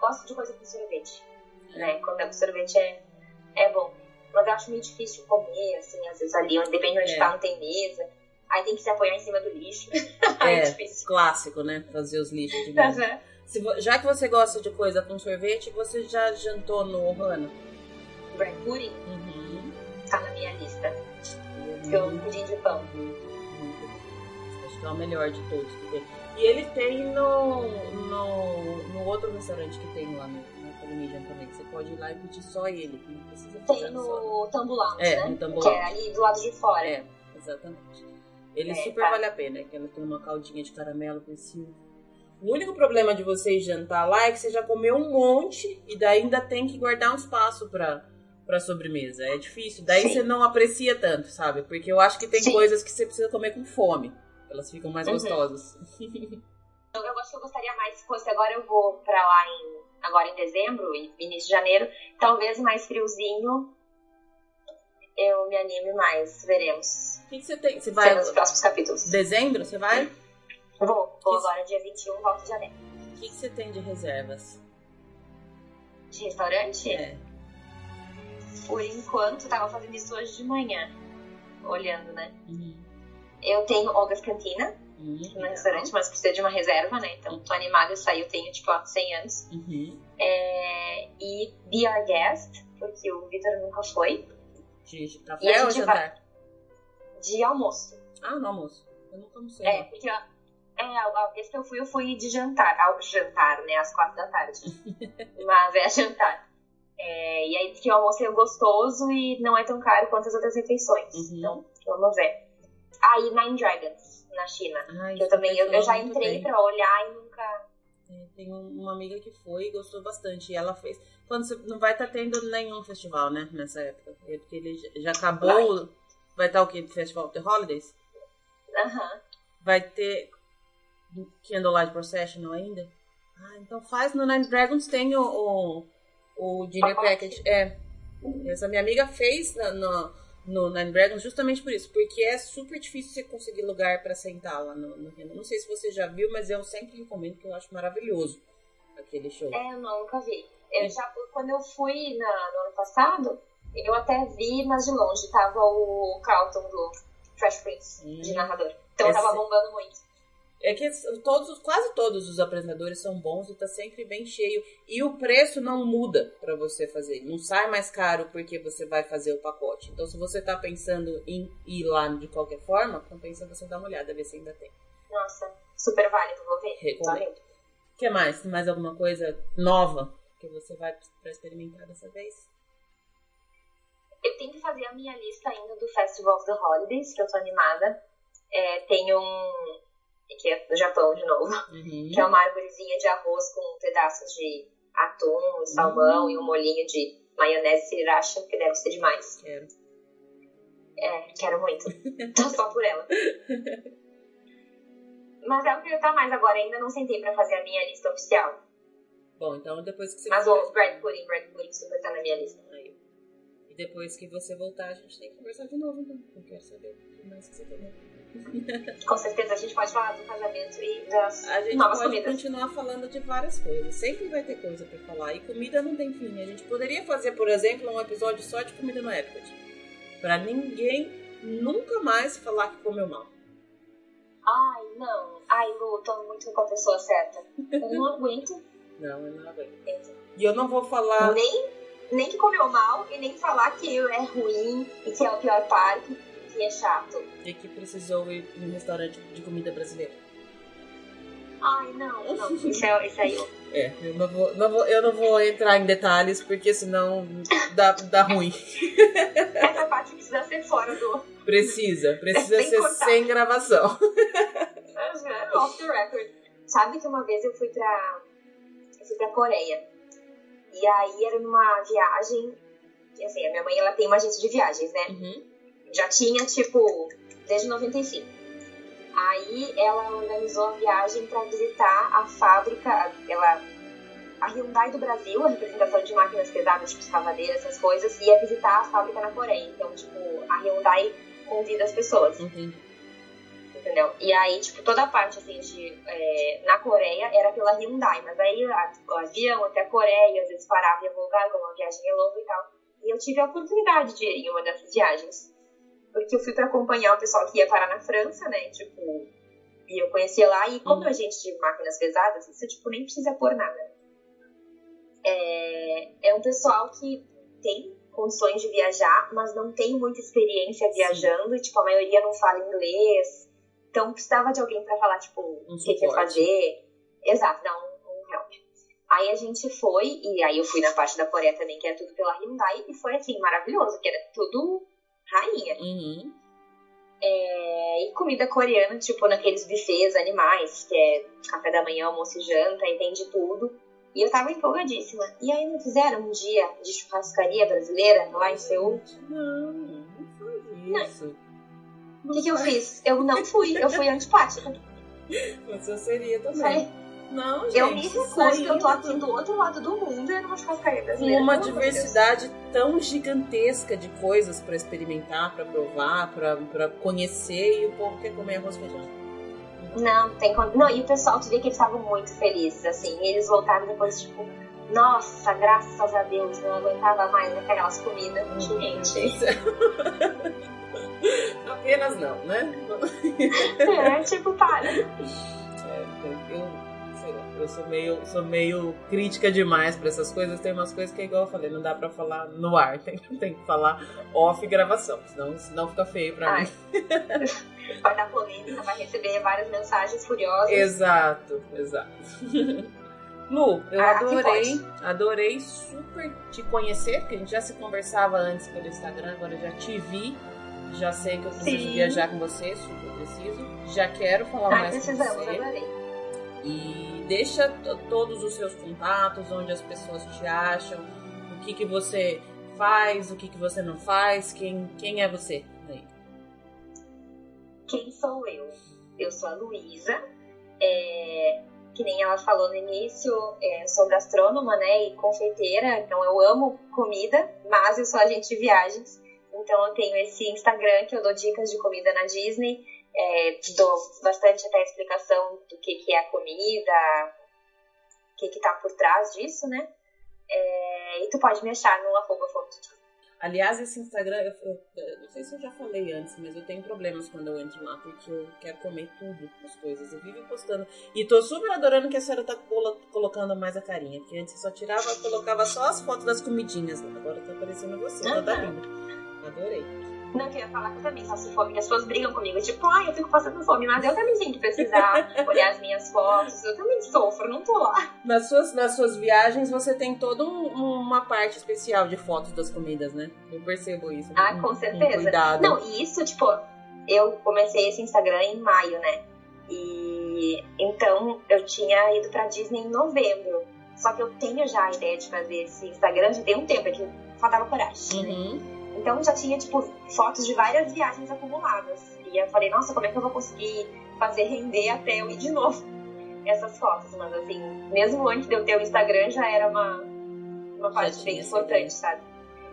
Gosto de coisa com sorvete. Né? Quando é com sorvete é, é bom. Mas eu acho meio difícil comer, assim, às vezes ali, depende de onde É. tá, não tem mesa. Aí tem que se apoiar em cima do lixo. É É. Clássico, né? Fazer os lixos de mesa. certo. Se já que você gosta de coisa com sorvete, você já jantou no Ohana? Bread pudding Uhum. tá na minha lista. Seu pudim de pão. Acho que é o melhor de todos que tem. E ele tem no, no, no outro restaurante que tem lá no, no Polynesian também. que Você pode ir lá e pedir só ele. Não precisa Tem no Tambu Lounge, É, né? no Que é ali do lado de fora. É, exatamente. Ele É, super tá. vale a pena, que ela tem uma caldinha de caramelo com esse. O único problema de você ir jantar lá é que você já comeu um monte e daí ainda tem que guardar um espaço pra, pra sobremesa. É difícil. Daí Sim. você não aprecia tanto, sabe? Porque eu acho que tem Sim. coisas que você precisa comer com fome. Elas ficam mais Uhum. gostosas. Eu, eu acho que eu gostaria mais se fosse agora eu vou pra lá em agora em dezembro e início de janeiro, talvez mais friozinho. Eu me anime mais, veremos. O que, que você tem? Você vai. Dos próximos capítulos. Dezembro, você vai? Vou, vou Isso. agora dia 21, volto em janeiro. O que, que você tem de reservas? De restaurante? É. Por enquanto, tava fazendo isso hoje de manhã. Olhando, né? Uhum. Eu tenho Olga's Cantina Uhum. no restaurante, mas precisa de uma reserva, né? Então tô animada, eu saí, eu tenho tipo há 100 anos. Uhum. É, e Be Our Guest, porque o Vitor nunca foi. De café ou jantar? De almoço. Ah, no almoço. Eu nunca almocei. É, porque é, a vez que eu fui, eu fui de jantar, ao jantar, né? Às quatro da tarde. Mas é jantar. É, e aí que o almoço é gostoso e não é tão caro quanto as outras refeições. Uhum. Então, vamos ver. Aí Nine Dragons, na China. Ai, que eu também, eu, eu já entrei bem. pra olhar e nunca. É, tem uma amiga que foi e gostou bastante. E ela fez. Quando você não vai estar tá tendo nenhum festival, né? Nessa época. É porque ele já acabou. Vai, vai estar o quê? Festival of the Holidays? Aham. Uhum. Vai ter Candlelight Procession ainda? Ah, então faz no Nine Dragons tem o, o, o Dinner Package. É. Essa minha amiga fez no, no, no Nine Dragons justamente por isso, porque é super difícil você conseguir lugar para sentar lá no, no Não sei se você já viu, mas eu sempre recomendo que eu acho maravilhoso aquele show. É, eu nunca vi. Eu já, quando eu fui na, no ano passado, eu até vi, mas de longe, tava o Carlton do Fresh Prince, hum, de narrador. Então esse... tava bombando muito. É que todos, quase todos os apresentadores são bons e tá sempre bem cheio. E o preço não muda para você fazer. Não sai mais caro porque você vai fazer o pacote. Então, se você tá pensando em ir lá de qualquer forma, compensa você dar uma olhada, ver se ainda tem. Nossa, super válido, vou ver. Recomendo. O que mais? Mais alguma coisa nova que você vai para experimentar dessa vez? Eu tenho que fazer a minha lista ainda do Festival of the Holidays, que eu tô animada. É, tem um que é do Japão de novo, uhum. que é uma árvorezinha de arroz com pedaços de atum, salmão uhum. e um molhinho de maionese sriracha, que deve ser demais. Quero. É, quero muito. Tô só por ela. Mas é o que eu tá mais agora, ainda não sentei pra fazer a minha lista oficial. Bom, então depois que você... Mas o bread pudding, bread pudding super tá na minha lista. Aí. E depois que você voltar, a gente tem que conversar de novo, então. Eu quero saber o que mais você tem. Com certeza a gente pode falar do casamento e das a gente novas pode comidas. continuar falando de várias coisas. Sempre vai ter coisa para falar. E comida não tem fim. A gente poderia fazer, por exemplo, um episódio só de comida no Epcot. Pra ninguém nunca mais falar que comeu mal. Ai, não. Ai, Lu, tô muito com a pessoa certa. Eu não aguento. não, eu não aguento. E eu não vou falar. Nem, nem que comeu mal e nem falar que é ruim e que é o pior parque que é chato. E que precisou ir em um restaurante de comida brasileira. Ai, não, não. Isso, é, isso aí. É, eu não, vou, não vou, eu não vou entrar em detalhes, porque senão dá, dá ruim. Essa parte precisa ser fora do. Precisa, precisa ser cortar. sem gravação. Off the record. Sabe que uma vez eu fui pra. Eu fui pra Coreia. E aí era numa viagem. Assim, a minha mãe ela tem uma agência de viagens, né? Uhum já tinha, tipo, desde 95. Aí ela organizou a viagem para visitar a fábrica, ela, a Hyundai do Brasil, a representação de máquinas pesadas, tipo escavadeiras, essas coisas, ia visitar a fábrica na Coreia. Então, tipo, a Hyundai convida as pessoas. Uhum. Entendeu? E aí, tipo, toda a parte, assim, de... É, na Coreia era pela Hyundai, mas aí a, o avião até a Coreia, às vezes parava e ia voltar, como a viagem é longa e tal. E eu tive a oportunidade de ir em uma dessas viagens porque eu fui para acompanhar o pessoal que ia parar na França, né? Tipo, e eu conhecia lá, e como uhum. a gente de máquinas pesadas, você, tipo, nem precisa pôr nada. É, é um pessoal que tem condições de viajar, mas não tem muita experiência viajando, e, tipo, a maioria não fala inglês. Então, precisava de alguém para falar, tipo, um o que, que ia fazer. Exato, dar um, um help. Aí a gente foi, e aí eu fui na parte da Coreia também, que era tudo pela Hyundai, e foi, assim, maravilhoso, que era tudo rainha. Uhum. É, e comida coreana, tipo naqueles buffets animais, que é café da manhã, almoço e janta, e tem de tudo. E eu tava empolgadíssima. E aí não fizeram um dia de churrascaria brasileira lá em Seul? Não, não foi isso. O que, que eu fiz? Eu não fui, eu fui antipática. Você seria também. Falei, não, gente. Eu me recuso que eu tô aqui do outro lado do mundo e numa churrascaria brasileira. Com uma diversidade tão gigantesca de coisas para experimentar, para provar, para conhecer e o povo quer comer arroz feijão. Não, tem Não, e o pessoal, tu vê que eles estavam muito felizes, assim. E eles voltaram depois, tipo, nossa, graças a Deus, não aguentava mais aquelas comidas. Gente. Apenas não, né? é, tipo, para. É, eu, sei lá. Eu sou meio, sou meio crítica demais pra essas coisas. Tem umas coisas que, igual eu falei, não dá pra falar no ar. Tem, tem que falar off gravação, senão, senão fica feio pra Ai. mim. Vai dar polêmica, vai receber várias mensagens furiosas. Exato, exato. Lu, eu ah, adorei, adorei super te conhecer, porque a gente já se conversava antes pelo Instagram, agora já te vi, já sei que eu preciso Sim. viajar com você, super preciso, já quero falar ah, mais com você. Adorei. E deixa todos os seus contatos, onde as pessoas te acham, o que que você faz, o que que você não faz, quem, quem é você aí? Quem sou eu? Eu sou a Luísa, é, que nem ela falou no início, é, sou gastrônoma, né, e confeiteira, então eu amo comida, mas eu sou agente de viagens, então eu tenho esse Instagram que eu dou dicas de comida na Disney, é, dou bastante até explicação do que, que é a comida, o que que tá por trás disso, né, é, e tu pode me achar no arroba Aliás, esse Instagram, eu, eu, eu, não sei se eu já falei antes, mas eu tenho problemas quando eu entro lá, porque eu quero comer tudo, as coisas. Eu vivo postando. E tô super adorando que a senhora tá colocando mais a carinha, porque antes só tirava, colocava só as fotos das comidinhas. Agora tá aparecendo você, uhum. toda linda. Adorei. Não, que eu ia falar que eu também faço fome, que as pessoas brigam comigo, tipo, ai, eu fico passando fome, mas eu também tenho que precisar olhar as minhas fotos, eu também sofro, não tô lá. Nas suas, nas suas viagens você tem toda um, uma parte especial de fotos das comidas, né? Eu percebo isso. Ah, com certeza. Um cuidado. Não, e isso, tipo, eu comecei esse Instagram em maio, né? E então eu tinha ido pra Disney em novembro. Só que eu tenho já a ideia de fazer esse Instagram já tem um tempo, é que faltava coragem. Né? Uhum. Né? Então já tinha, tipo, fotos de várias viagens acumuladas. E eu falei, nossa, como é que eu vou conseguir fazer render até eu ir de novo essas fotos? Mas assim, mesmo antes de eu ter o Instagram, já era uma, uma parte bem importante, sabe?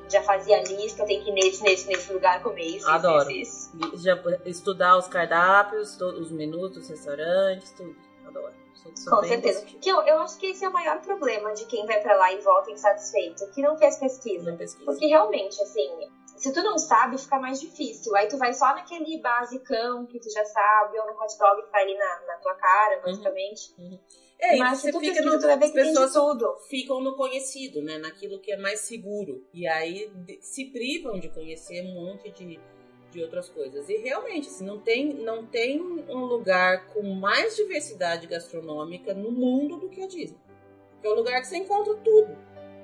Já fazia lista, tem que ir nesse, nesse, nesse lugar comer isso, Adoro. Isso, isso. Já estudar os cardápios, todos os menus dos restaurantes, tudo. Com certeza. Que eu, eu acho que esse é o maior problema de quem vai para lá e volta insatisfeito, que não fez pesquisa. Não pesquisa. Porque realmente, assim, se tu não sabe, fica mais difícil. Aí tu vai só naquele basicão que tu já sabe, ou no hot dog que tá ali na, na tua cara, uhum. basicamente. Uhum. Uhum. É, Mas se tu fica no, tu vai ver que pessoas tudo. ficam no conhecido, né? Naquilo que é mais seguro. E aí se privam de conhecer um monte de, de outras coisas. E realmente, assim, não tem, não tem um lugar com mais diversidade gastronômica no mundo do que a Disney. Que é o lugar que você encontra tudo.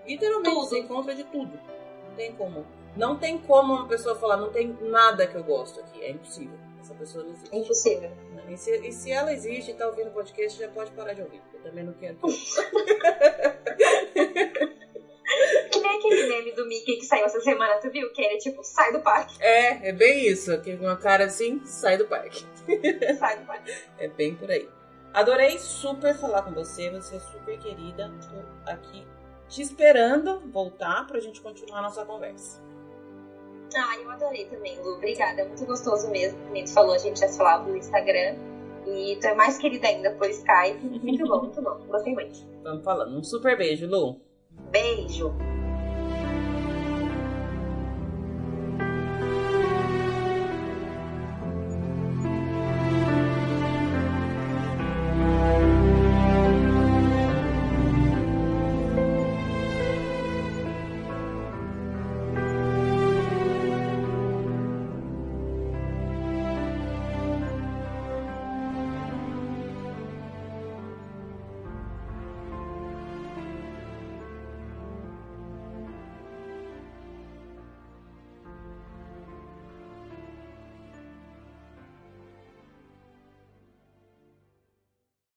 Literalmente, tudo. você encontra de tudo. Não tem como não tem como uma pessoa falar, não tem nada que eu gosto aqui. É impossível. Essa pessoa não existe. É impossível. E se, e se ela existe e tá ouvindo o podcast, já pode parar de ouvir. Eu também não quero. aquele meme do Mickey que saiu essa semana, tu viu? Que ele tipo, sai do parque. É, é bem isso. Que uma cara assim, sai do parque. sai do parque. É bem por aí. Adorei super falar com você, você é super querida. Tô aqui te esperando voltar pra gente continuar a nossa conversa. Ah, eu adorei também, Lu. Obrigada. É muito gostoso mesmo. Como tu falou, a gente já falava no Instagram. E tu é mais querida ainda por Skype. Muito bom, muito bom. Gostei muito. Vamos falando. Um super beijo, Lu. Beijo.